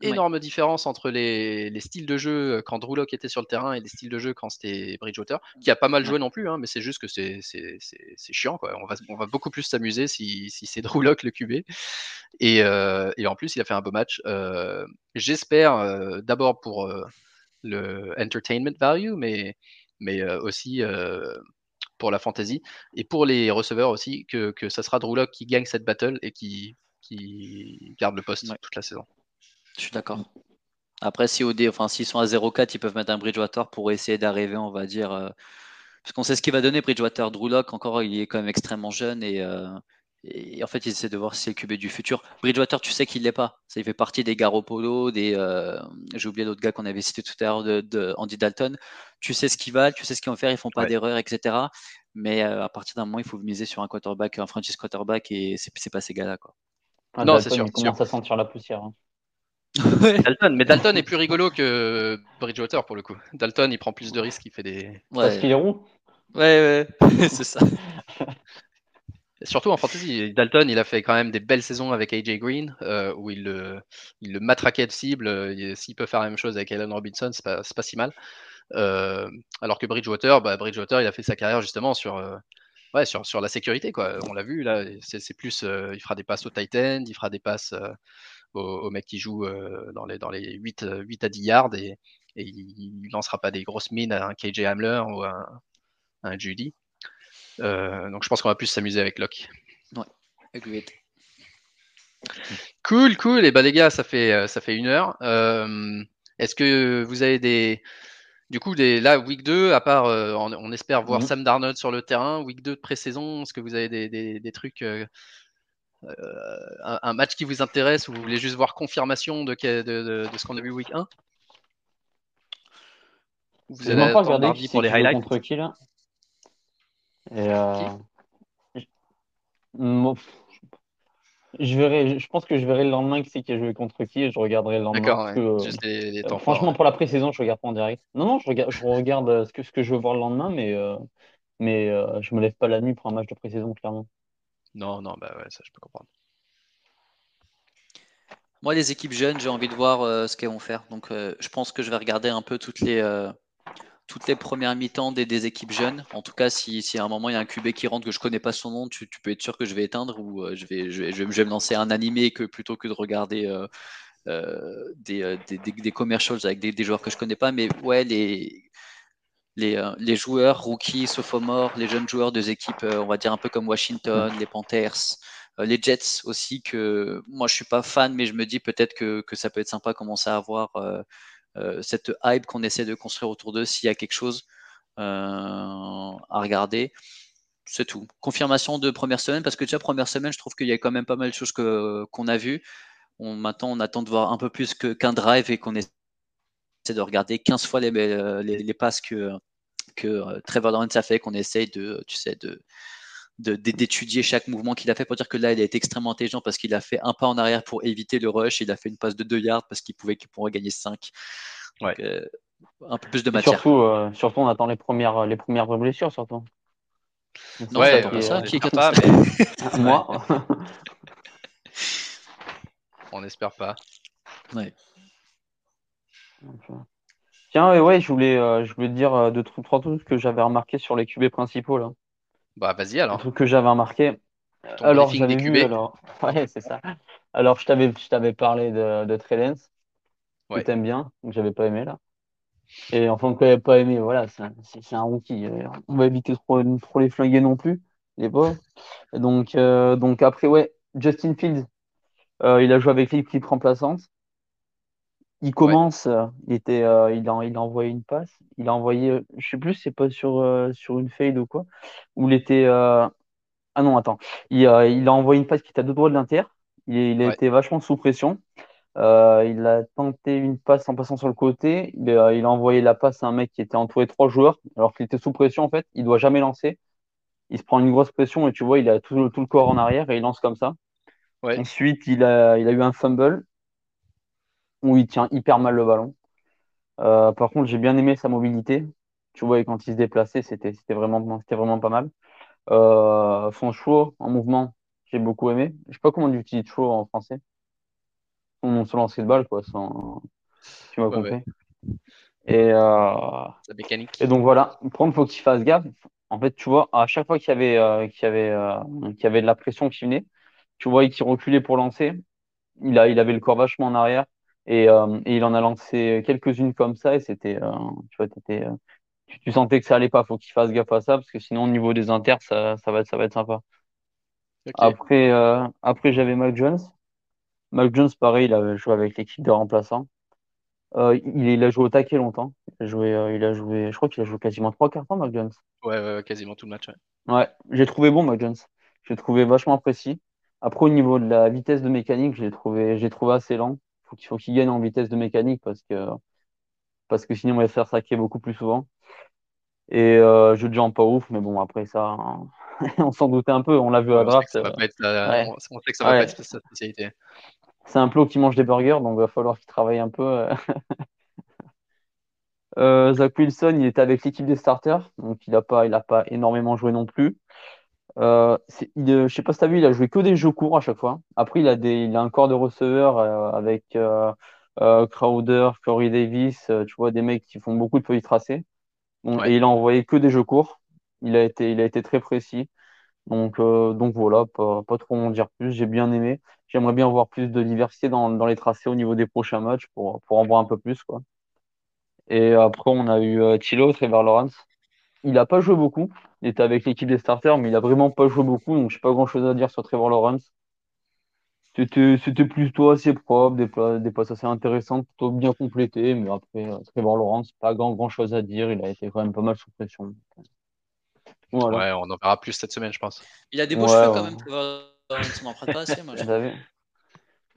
énorme différence entre les, les, styles de jeu euh, quand Drew Locke était sur le terrain et les styles de jeu quand c'était Bridgewater, qui a pas mal joué non plus, hein, mais c'est juste que c'est chiant. Quoi. On, va, on va beaucoup plus s'amuser si, si c'est Drew Locke le QB. Et, euh, et, en plus, il a fait un beau match. Euh, J'espère euh, d'abord pour le entertainment value, mais, mais aussi pour la fantasy et pour les receveurs aussi, que, que ça sera Drew Locke qui gagne cette battle et qui, qui garde le poste toute la saison. Je suis d'accord. Après, si au enfin, s'ils sont à 0,4, ils peuvent mettre un Bridgewater pour essayer d'arriver, on va dire, euh, parce qu'on sait ce qu'il va donner. Bridgewater, Drew Lock, encore, il est quand même extrêmement jeune et, et en fait, il essaie de voir si c'est le QB du futur. Bridgewater, tu sais qu'il l'est pas. Ça, il fait partie des Garoppolo, des. J'ai oublié l'autre gars qu'on avait cité tout à l'heure, de, Andy Dalton. Tu sais ce qu'ils valent, tu sais ce qu'ils vont faire, ils font pas d'erreur, etc. Mais à partir d'un moment, il faut miser sur un quarterback, un franchise quarterback, et c'est pas ces gars-là, quoi. Ah, non, c'est sûr. Il commence à sentir la poussière. Hein. Dalton, mais Dalton est plus rigolo que Bridgewater pour le coup. Dalton, il prend plus de risques, il fait des. Parce qu'il est rond. Ouais, ouais, c'est ça. Surtout en fantasy, Dalton, il a fait quand même des belles saisons avec AJ Green, euh, où il le, il le matraquait de cible. S'il peut faire la même chose avec Allen Robinson, c'est pas, pas si mal. Euh, alors que Bridgewater, bah, Bridgewater, il a fait sa carrière justement sur, euh, ouais, sur, sur la sécurité. Quoi. On l'a vu, là, c'est plus, il fera des passes au tight end, il fera des passes au, mec qui joue dans, les, dans les 8, 8 à 10 yards et, et il, ne lancera pas des grosses mines à un KJ Hamler ou à un, un Judy. Euh, donc je pense qu'on va plus s'amuser avec Locke. Ouais, Cool, cool. Et bah les gars, ça fait euh, ça fait une heure. Euh, est-ce que vous avez des du coup, des, là, week 2, à part, on, espère voir mhm. Sam Darnold sur le terrain, week 2 de pré-saison, est-ce que vous avez des, trucs, un, match qui vous intéresse ou vous voulez juste voir confirmation de, de, ce qu'on a vu week 1 Vous avez pas regardé pour les highlights? contre qui là euh, je verrai, je pense que je verrai le lendemain qui c'est qui a joué contre qui et je regarderai le lendemain. Euh, franchement, pour la pré-saison, je regarde pas en direct. Non, non, je regarde, je regarde euh, ce, que, ce que je veux voir le lendemain, mais, mais je me lève pas la nuit pour un match de pré-saison, clairement. Non, non, bah ouais, ça je peux comprendre. Moi, les équipes jeunes, j'ai envie de voir ce qu'elles vont faire. Donc, je pense que je vais regarder un peu toutes les, les premières mi-temps des, équipes jeunes. En tout cas, si, si, à un moment il y a un QB qui rentre que je connais pas son nom, tu, peux être sûr que je vais éteindre ou euh, je, vais, me lancer un animé que, plutôt que de regarder euh, euh, des, commercials avec des, joueurs que je connais pas. Mais ouais, les, les, les joueurs, rookies, sophomores, les jeunes joueurs des équipes, on va dire un peu comme Washington, les Panthers, les Jets aussi, que moi je suis pas fan, mais je me dis peut-être que, ça peut être sympa commencer à avoir euh, cette hype qu'on essaie de construire autour d'eux, s'il y a quelque chose euh, à regarder. C'est tout. Confirmation de première semaine, parce que déjà, première semaine, je trouve qu'il y a quand même pas mal de choses qu'on a vues. On, maintenant, on attend de voir un peu plus qu'un drive et qu'on essaie de regarder 15 fois les, les, passes que, que Trevor Lawrence a fait, qu'on essaye de, tu sais, de, d'étudier chaque mouvement qu'il a fait pour dire que là, il a été extrêmement intelligent parce qu'il a fait un pas en arrière pour éviter le rush. Il a fait une passe de 2 yards parce qu'il pouvait qu'il pourrait gagner 5. Euh, un peu plus de matière. Surtout, euh, surtout, on attend les premières, les premières blessures, surtout. Non, ouais, ça. Qui est pas, mais... Moi. on n'espère pas. Ouais. Tiens, ouais, je voulais, euh, je voulais dire deux, trois trucs que j'avais remarqué sur les QB principaux là. Bah, vas-y alors. Un truc que j'avais remarqué. alors, j'avais vu, alors. Ouais, c'est ça. Alors, je t'avais, je t'avais parlé de, de Trellens, que t'aimes bien, que j'avais pas aimé là. Et enfin, que j'avais pas aimé, voilà, c'est un, c'est un rookie. On va éviter trop, trop les flinguer non plus, les pauvres. Donc, euh, donc après, ouais, Justin Fields, euh, il a joué avec l'équipe remplaçante. Il commence, euh, il était, euh, il, a, il a envoyé une passe, il a envoyé, je sais plus, c'est pas sur, euh, sur une fade ou quoi, où il était, ah non, attends, il, il, a envoyé une passe qui était à deux doigts de l'inter, il, il, a été vachement sous pression, il a tenté une passe en passant sur le côté, il, a envoyé la passe à un mec qui était entouré de trois joueurs, alors qu'il était sous pression en fait, il doit jamais lancer, il se prend une grosse pression et tu vois, il a tout, tout le corps en arrière et il lance comme ça. Ensuite, il a, il a eu un fumble où il tient hyper mal le ballon. Euh, par contre, j'ai bien aimé sa mobilité. Tu vois, quand il se déplaçait, c'était vraiment, vraiment pas mal. Euh, son show en mouvement, j'ai beaucoup aimé. Je sais pas comment on utilise show en français. Son, son lancer de balle, quoi. Sans... Tu m'as compris. Et, euh... mécanique. et donc voilà, prendre, faut qu'il fasse gaffe. En fait, tu vois, à chaque fois qu'il y avait, euh, qu'il y avait, euh, qu'il y avait de la pression qui venait, tu vois, qu'il reculait pour lancer. Il, a, il avait le corps vachement en arrière. Euh, et, il en a lancé quelques-unes comme ça et c'était, euh, tu vois, euh, tu, sentais que ça allait pas. Faut qu'il fasse gaffe à ça parce que sinon au niveau des inters, ça, ça va, ça va être sympa. Après, après j'avais Mac Jones. Mac Jones, pareil, il avait joué avec l'équipe de remplaçants. il, il, a joué au taquet longtemps. Il a joué, il a joué, je crois qu'il a joué quasiment trois quarts temps, Mac Jones. Ouais, quasiment tout le match. Ouais, j'ai trouvé bon, Mac Jones. J'ai trouvé vachement précis. Après, au niveau de la vitesse de mécanique, j'ai trouvé, j'ai trouvé assez lent. Faut qu'il faut qu'il gagne en vitesse de mécanique parce que, parce que sinon, on va se faire saquer beaucoup plus souvent. Et euh, jeu de jambes pas ouf, mais bon, après ça, on s'en doutait un peu. On l'a vu à la draft. On, sait que ça va pas être sa spécialité. C'est un plot qui mange des burgers, donc il va falloir qu'il travaille un peu. Euh, Zach Wilson, il était avec l'équipe des starters, donc il n'a pas, il a pas énormément joué non plus. Euh, il, euh, je sais pas si tu as vu, il a joué que des jeux courts à chaque fois. Après, il a, des, il a un corps de receveur euh, avec euh, Crowder, Corey Davis, tu vois, des mecs qui font beaucoup de feuilles tracées. Et il a envoyé que des jeux courts. Il a été, il a été très précis. Donc, donc voilà, pas, pas trop en dire plus. J'ai bien aimé. J'aimerais bien voir plus de diversité dans, dans les tracés au niveau des prochains matchs pour, pour en voir un peu plus. Quoi. Et après, on a eu euh, Tilo, Trevor Lawrence. Il n'a pas joué beaucoup. Il était avec l'équipe des starters, mais il n'a vraiment pas joué beaucoup. Donc, je n'ai pas grand chose à dire sur Trevor Lawrence. C'était, c'était plutôt assez propre, des, des passes assez intéressantes, plutôt bien complétées. Mais après, euh, Trevor Lawrence, pas grand, grand chose à dire. Il a été quand même pas mal sous pression. Ouais, on en verra plus cette semaine, je pense. Il a des beaux cheveux quand même, Trevor Lawrence. On n'en prête pas assez, moi.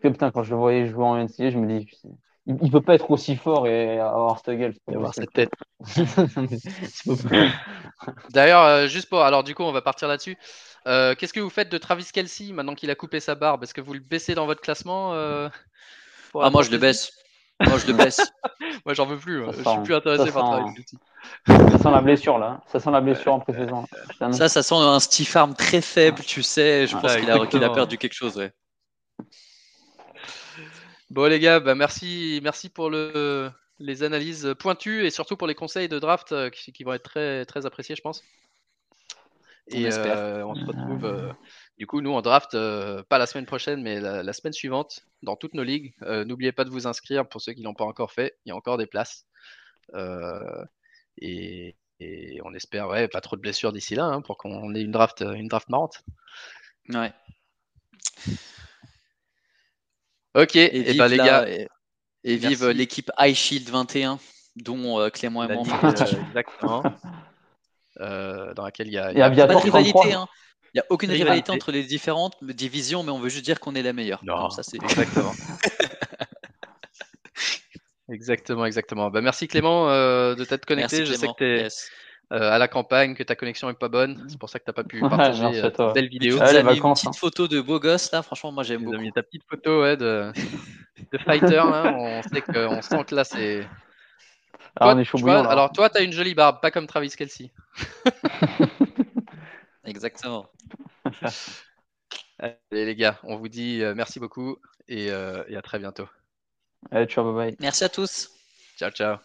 putain, quand je le voyais jouer en NCA, je me dis, il, ne peut pas être aussi fort et avoir cette gueule. Avoir cette tête. D'ailleurs, euh, juste pour. Alors, du coup, on va partir là-dessus. Euh, qu'est-ce que vous faites de Travis Kelsey maintenant qu'il a coupé sa barbe Est-ce que vous le baissez dans votre classement euh, Ah, moi, je le baisse. Moi, je le baisse. moi, j'en veux plus. je suis plus intéressé par Travis Kelsey. Ça sent la blessure, là. Ça sent la blessure en pré-saison. Ça, ça sent un Steve Arm très faible, tu sais. Je pense qu'il a, a, perdu quelque chose, ouais. Bon les gars, bah, merci, merci pour le, les analyses pointues et surtout pour les conseils de draft euh, qui, vont être très, très appréciés, je pense. Et on, euh, on se retrouve euh, du coup nous en draft, pas la semaine prochaine, mais la, semaine suivante dans toutes nos ligues. N'oubliez pas de vous inscrire pour ceux qui l'ont pas encore fait. Il y a encore des places. Et, on espère ouais, pas trop de blessures d'ici là hein, pour qu'on ait une draft, une draft marrante. Ouais. Ok, et, et ben, les gars. Et, vive l'équipe High Shield 21, dont euh, Clément et moi partie. Exactement. euh, dans laquelle il y a, il y a, pas de rivalité. Hein. Il n'y a aucune rivalité entre les différentes divisions, mais on veut juste dire qu'on est la meilleure. Non, ça, c'est exactement. exactement, exactement. Bah, merci Clément euh, de t'être connecté. Je sais que tu es euh, à la campagne, que ta connexion est pas bonne. C'est pour ça que tu n'as pas pu partager ouais, euh, belle vidéo. Tu as mis une petite hein. photo de beau gosse là, franchement, moi j'aime beaucoup. Mis ta petite photo ouais, de, de fighter là. On sait que, on sent que là c'est. Ah, alors toi, tu as une jolie barbe, pas comme Travis Kelsey. Exactement. Allez les gars, on vous dit euh, merci beaucoup et, et, à très bientôt. Allez, ciao, bye bye. Merci à tous. Ciao, ciao.